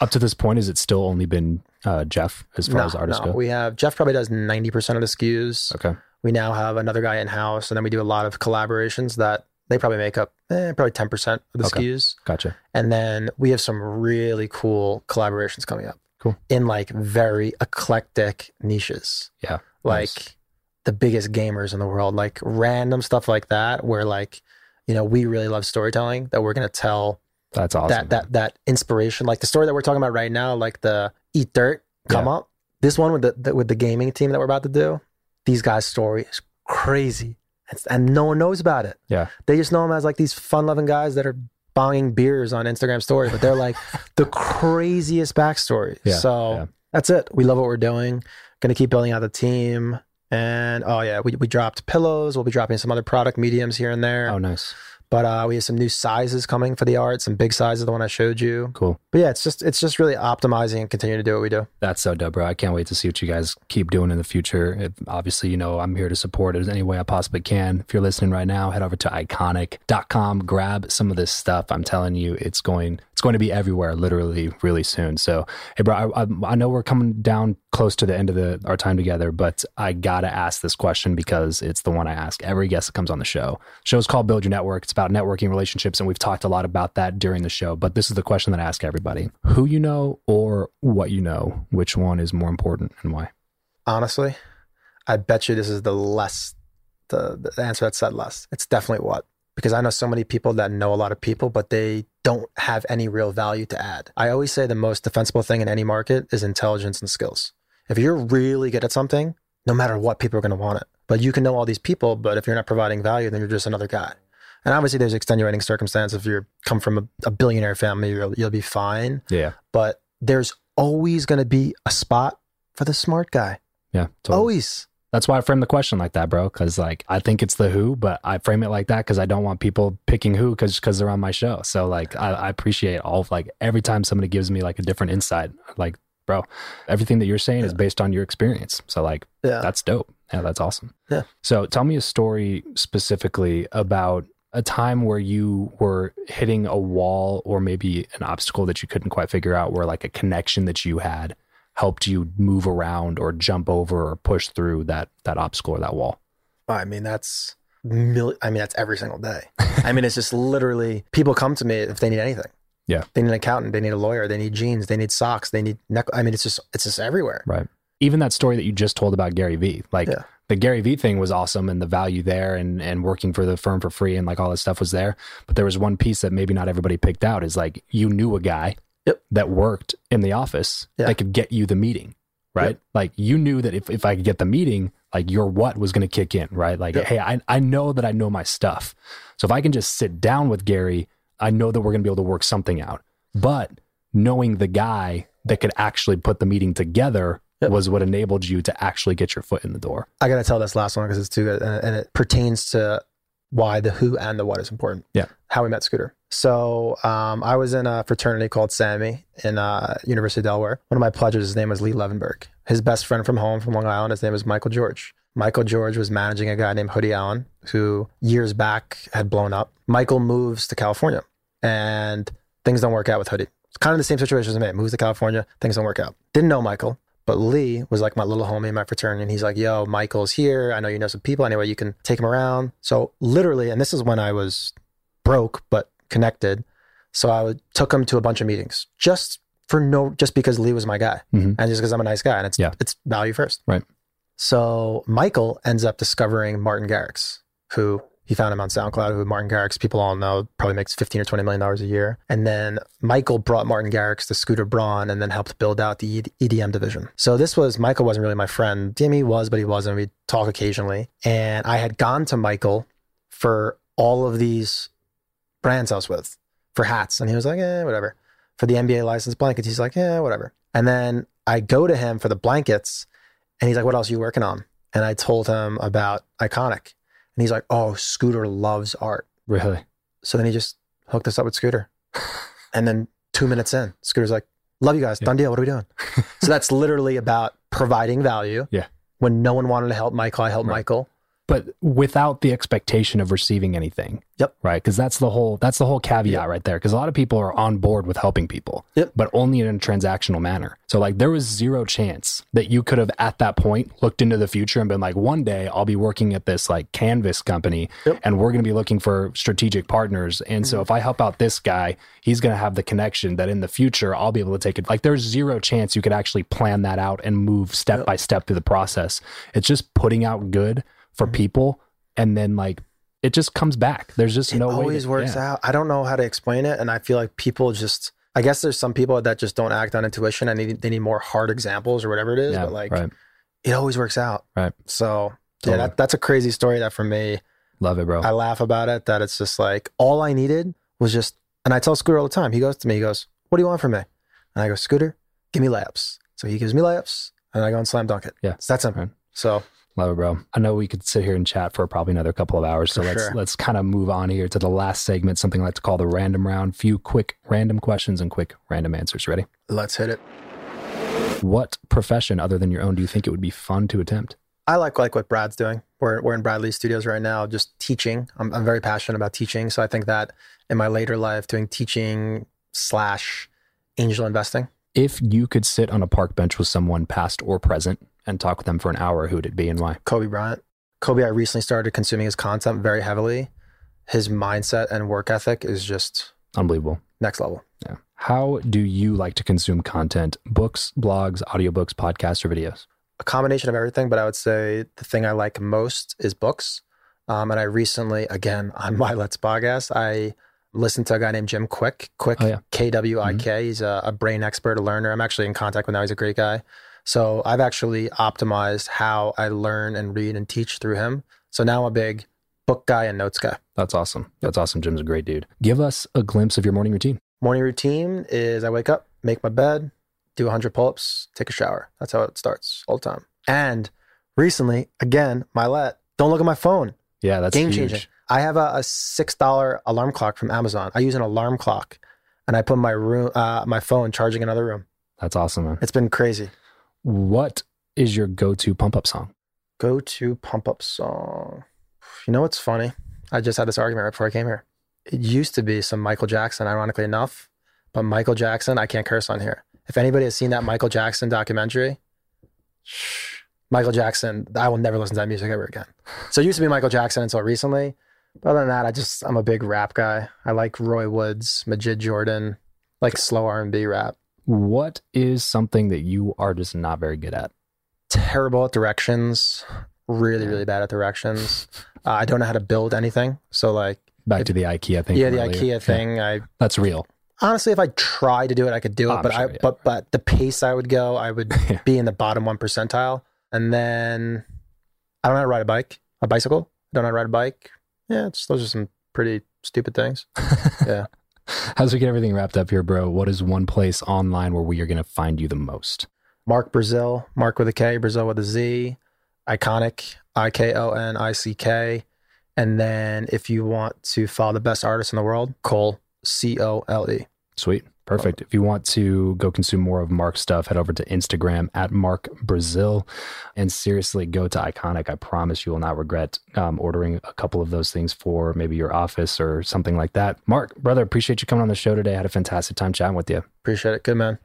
Up to this point, has it still only been uh, Jeff as far as artists go?
We have Jeff probably does 90% of the SKUs.
okay.
We now have another guy in house, and then we do a lot of collaborations that they probably make up eh, probably 10% of the
Okay.
SKUs.
Gotcha.
And then we have some really cool collaborations coming up.
Cool.
In like very eclectic niches.
Yeah.
Like
Nice.
the biggest gamers in the world, like random stuff like that, where like, you know, we really love storytelling that we're gonna tell
That's awesome.
that that that inspiration. Like the story that we're talking about right now, like the eat dirt come
Yeah.
up. This one with the, the with the gaming team that we're about to do, these guys' story is crazy. And, and no one knows about it.
Yeah.
They just know them as like these fun loving guys that are bonging beers on Instagram story, but they're like [LAUGHS] the craziest backstory.
Yeah,
so
yeah.
that's it. We love what we're doing. Gonna keep building out the team. And oh yeah, we, we dropped pillows. We'll be dropping some other product mediums here and there.
Oh, nice.
But uh, we have some new sizes coming for the art, some big sizes, the one I showed you.
Cool.
But yeah, it's just it's just really optimizing and continuing to do what we do.
That's so dope, bro. I can't wait to see what you guys keep doing in the future. If, obviously, you know, I'm here to support it in any way I possibly can. If you're listening right now, head over to ikonick.com, grab some of this stuff. I'm telling you, it's going it's going to be everywhere literally really soon. So, hey, bro, I, I, I know we're coming down close to the end of the our time together, but I got to ask this question because it's the one I ask every guest that comes on the show. show's called Build Your Network. It's about networking relationships, and we've talked a lot about that during the show. But this is the question that I ask everybody who you know or what you know, which one is more important and why?
Honestly, I bet you this is the less the, the answer that said less. It's definitely what because I know so many people that know a lot of people, but they don't have any real value to add. I always say the most defensible thing in any market is intelligence and skills. If you're really good at something, no matter what, people are going to want it. But you can know all these people, but if you're not providing value, then you're just another guy. And obviously, there's extenuating circumstance. If you come from a, a billionaire family, you'll, you'll be fine.
Yeah.
But there's always going to be a spot for the smart guy.
Yeah. Totally.
Always.
That's why I frame the question like that, bro. Because like I think it's the who, but I frame it like that because I don't want people picking who because because they're on my show. So like I, I appreciate all of like every time somebody gives me like a different insight. Like, bro, everything that you're saying is based on your experience. So like
Yeah.
that's dope. Yeah, that's awesome.
Yeah.
So tell me a story specifically about a time where you were hitting a wall or maybe an obstacle that you couldn't quite figure out, where like a connection that you had helped you move around or jump over or push through that that obstacle or that wall.
I mean, that's mil- I mean, that's every single day. [LAUGHS] I mean, it's just literally people come to me if they need anything.
Yeah.
They need an accountant, they need a lawyer, they need jeans, they need socks, they need neck. I mean, it's just it's just everywhere.
Right. Even that story that you just told about Gary Vee, like
Yeah.
The Gary Vee thing was awesome and the value there and and working for the firm for free and like all this stuff was there. But there was one piece that maybe not everybody picked out is like you knew a guy
Yep.
that worked in the office
Yeah.
that could get you the meeting. Right.
Yep.
Like you knew that if, if I could get the meeting, like your what was going to kick in. Right. Like,
Yep.
hey, I, I know that I know my stuff. So if I can just sit down with Gary, I know that we're going to be able to work something out. But knowing the guy that could actually put the meeting together
Yep.
was what enabled you to actually get your foot in the door.
I got to tell this last one because it's too good and, it pertains to why the who and the what is important.
Yeah.
How we met Scooter. So um, I was in a fraternity called Sammy in uh, University of Delaware. One of my pledges, his name was Lee Levenberg. His best friend from home from Long Island, his name was Michael George. Michael George was managing a guy named Hoodie Allen, who years back had blown up. Michael moves to California and things don't work out with Hoodie. It's kind of the same situation as me. Moves to California, things don't work out. Didn't know Michael, but Lee was like my little homie in my fraternity. And he's like, yo, Michael's here. I know you know some people. Anyway, you can take him around. So literally, and this is when I was broke, but connected. So I would, took him to a bunch of meetings just for no, just because Lee was my guy
Mhm.
and just because I'm a nice guy and it's,
Yeah.
it's value first.
Right.
So Michael ends up discovering Martin Garrix, who he found him on SoundCloud, who Martin Garrix, people all know, probably makes 15 or 20 million dollars a year. And then Michael brought Martin Garrix to Scooter Braun and then helped build out the EDM division. So this was, Michael wasn't really my friend. Jimmy was, but he wasn't. We'd talk occasionally. And I had gone to Michael for all of these brands I was with for hats. And he was like, eh, whatever. For the NBA license blankets, he's like, yeah, whatever. And then I go to him for the blankets and he's like, what else are you working on? And I told him about Ikonick. And he's like, oh, Scooter loves art.
Really?
So then he just hooked us up with Scooter. [LAUGHS] and then two minutes in, Scooter's like, love you guys.
Yeah.
Done deal. What are we doing? [LAUGHS] so that's literally about providing value.
Yeah.
When no one wanted to help Michael, I helped
Right.
Michael.
But without the expectation of receiving anything.
Yep.
Right. Because that's the whole that's the whole caveat
Yep.
right there. Because a lot of people are on board with helping people.
Yep.
But only in a transactional manner. So like there was zero chance that you could have at that point looked into the future and been like, one day I'll be working at this like canvas company
Yep.
and we're gonna be looking for strategic partners. And so
Mhm.
if I help out this guy, he's gonna have the connection that in the future I'll be able to take it. Like there's zero chance you could actually plan that out and move step by step through the process. It's just putting out good for
Mhm.
people and then like it just comes back. There's just
It
no way.
always
to-
works
yeah.
out. I don't know how to explain it. And I feel like people just, I guess there's some people that just don't act on intuition and they need, they need more hard examples or whatever it is.
Yeah,
but like,
right.
it always works out.
Right.
So
Totally.
yeah, that, that's a crazy story that for me,
Love it, bro.
I laugh about it that it's just like all I needed was just, and I tell Scooter all the time. He goes to me, he goes, "What do you want from me?" And I go, "Scooter, give me layups." So he gives me layups, and I go and slam dunk it.
Yeah.
it's that simple.
Right.
So
Love it, bro. I know we could sit here and chat for probably another couple of hours. So
For
let's
sure.
let's kind of move on here to the last segment, something I like to call the random round. Few quick random questions and quick random answers. Ready?
let's hit it.
What profession other than your own do you think it would be fun to attempt?
I like like what Brad's doing. We're we're in Bradley's studios right now, just teaching. I'm I'm very passionate about teaching, so I think that in my later life, doing teaching slash angel investing.
If you could sit on a park bench with someone past or present and talk with them for an hour, who would it be and why?
Kobe Bryant. Kobe, I recently started consuming his content very heavily. His mindset and work ethic is just
Unbelievable.
next level.
Yeah. How do you like to consume content? Books, blogs, audiobooks, podcasts, or videos?
a combination of everything, but I would say the thing I like most is books. Um, and I recently, again, [LAUGHS] on my Let's podcast, I listened to a guy named Jim Kwik, Kwik,
Oh, yeah.
K W I K. Mm-hmm. He's a, a brain expert, a learner. I'm actually in contact with now. He's a great guy. So I've actually optimized how I learn and read and teach through him. So now I'm a big book guy and notes guy.
That's awesome. That's awesome. Jim's a great dude. Give us a glimpse of your morning routine.
Morning routine is I wake up, make my bed, do 100 pull ups, take a shower. That's how it starts all the time. And recently, again, my let, don't look at my phone.
Yeah, that's
Game
huge.
changing. I have a, a six dollar alarm clock from Amazon. I use an alarm clock, and I put my room, uh, my phone charging another room.
That's awesome, man.
It's been crazy.
What is your go-to pump-up song?
Go to pump up song. You know what's funny? I just had this argument right before I came here. It used to be some Michael Jackson, ironically enough, but Michael Jackson, I can't curse on here. If anybody has seen that Michael Jackson documentary, Michael Jackson, I will never listen to that music ever again. So it used to be Michael Jackson until recently. But other than that, I just I'm a big rap guy. I like Roy Woods, Majid Jordan, like slow R and B rap.
What is something that you are just not very good at?
Terrible at directions. Really, really bad at directions. Uh, I don't know how to build anything. So like,
Back
If-
to the IKEA thing.
yeah, the
earlier.
IKEA thing. I
That's real.
honestly, if I tried to do it, I could do it.
Oh,
but
sure,
I
yeah.
but but the pace I would go, I would [LAUGHS]
Yeah.
be in the bottom one percentile. And then I don't know how to ride a bike, a bicycle. Don't know how to ride a bike. Yeah, it's, those are some pretty stupid things. [LAUGHS] Yeah.
As we get everything wrapped up here, bro, what is one place online where we are going to find you the most?
Mark Brazil, Mark with a K, Brazil with a Z, Ikonick, I K O N I C K. And then if you want to follow the best artist in the world, Cole, C O L E.
Sweet. Perfect. If you want to go consume more of Mark's stuff, head over to Instagram at Mark Brazil and seriously go to Ikonick. I promise you will not regret um, ordering a couple of those things for maybe your office or something like that. Mark, brother, appreciate you coming on the show today. I had a fantastic time chatting with you.
Appreciate it. Good man.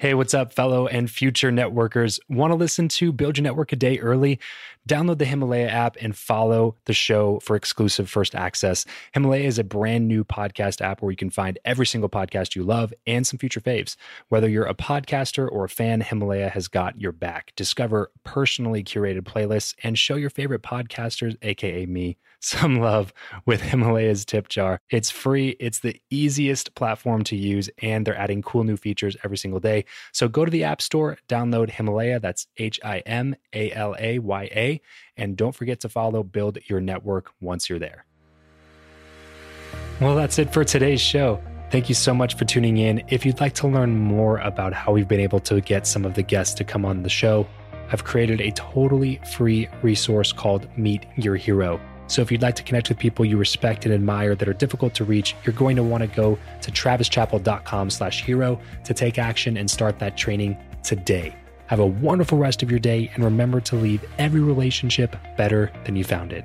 Hey, what's up, fellow and future networkers? Want to listen to Build Your Network a Day Early? Download the Himalaya app and follow the show for exclusive first access. Himalaya is a brand new podcast app where you can find every single podcast you love and some future faves. Whether you're a podcaster or a fan, Himalaya has got your back. Discover personally curated playlists and show your favorite podcasters, aka me, some love with Himalaya's tip jar. It's free, it's the easiest platform to use, and they're adding cool new features every single day. So go to the App Store, download Himalaya, that's H I M A L A Y A, and don't forget to follow Build Your Network once you're there. Well, that's it for today's show. Thank you so much for tuning in. If you'd like to learn more about how we've been able to get some of the guests to come on the show, I've created a totally free resource called Meet Your Hero. So if you'd like to connect with people you respect and admire that are difficult to reach, you're going to want to go to travischappell.com slash hero to take action and start that training today. Have a wonderful rest of your day and remember to leave every relationship better than you found it.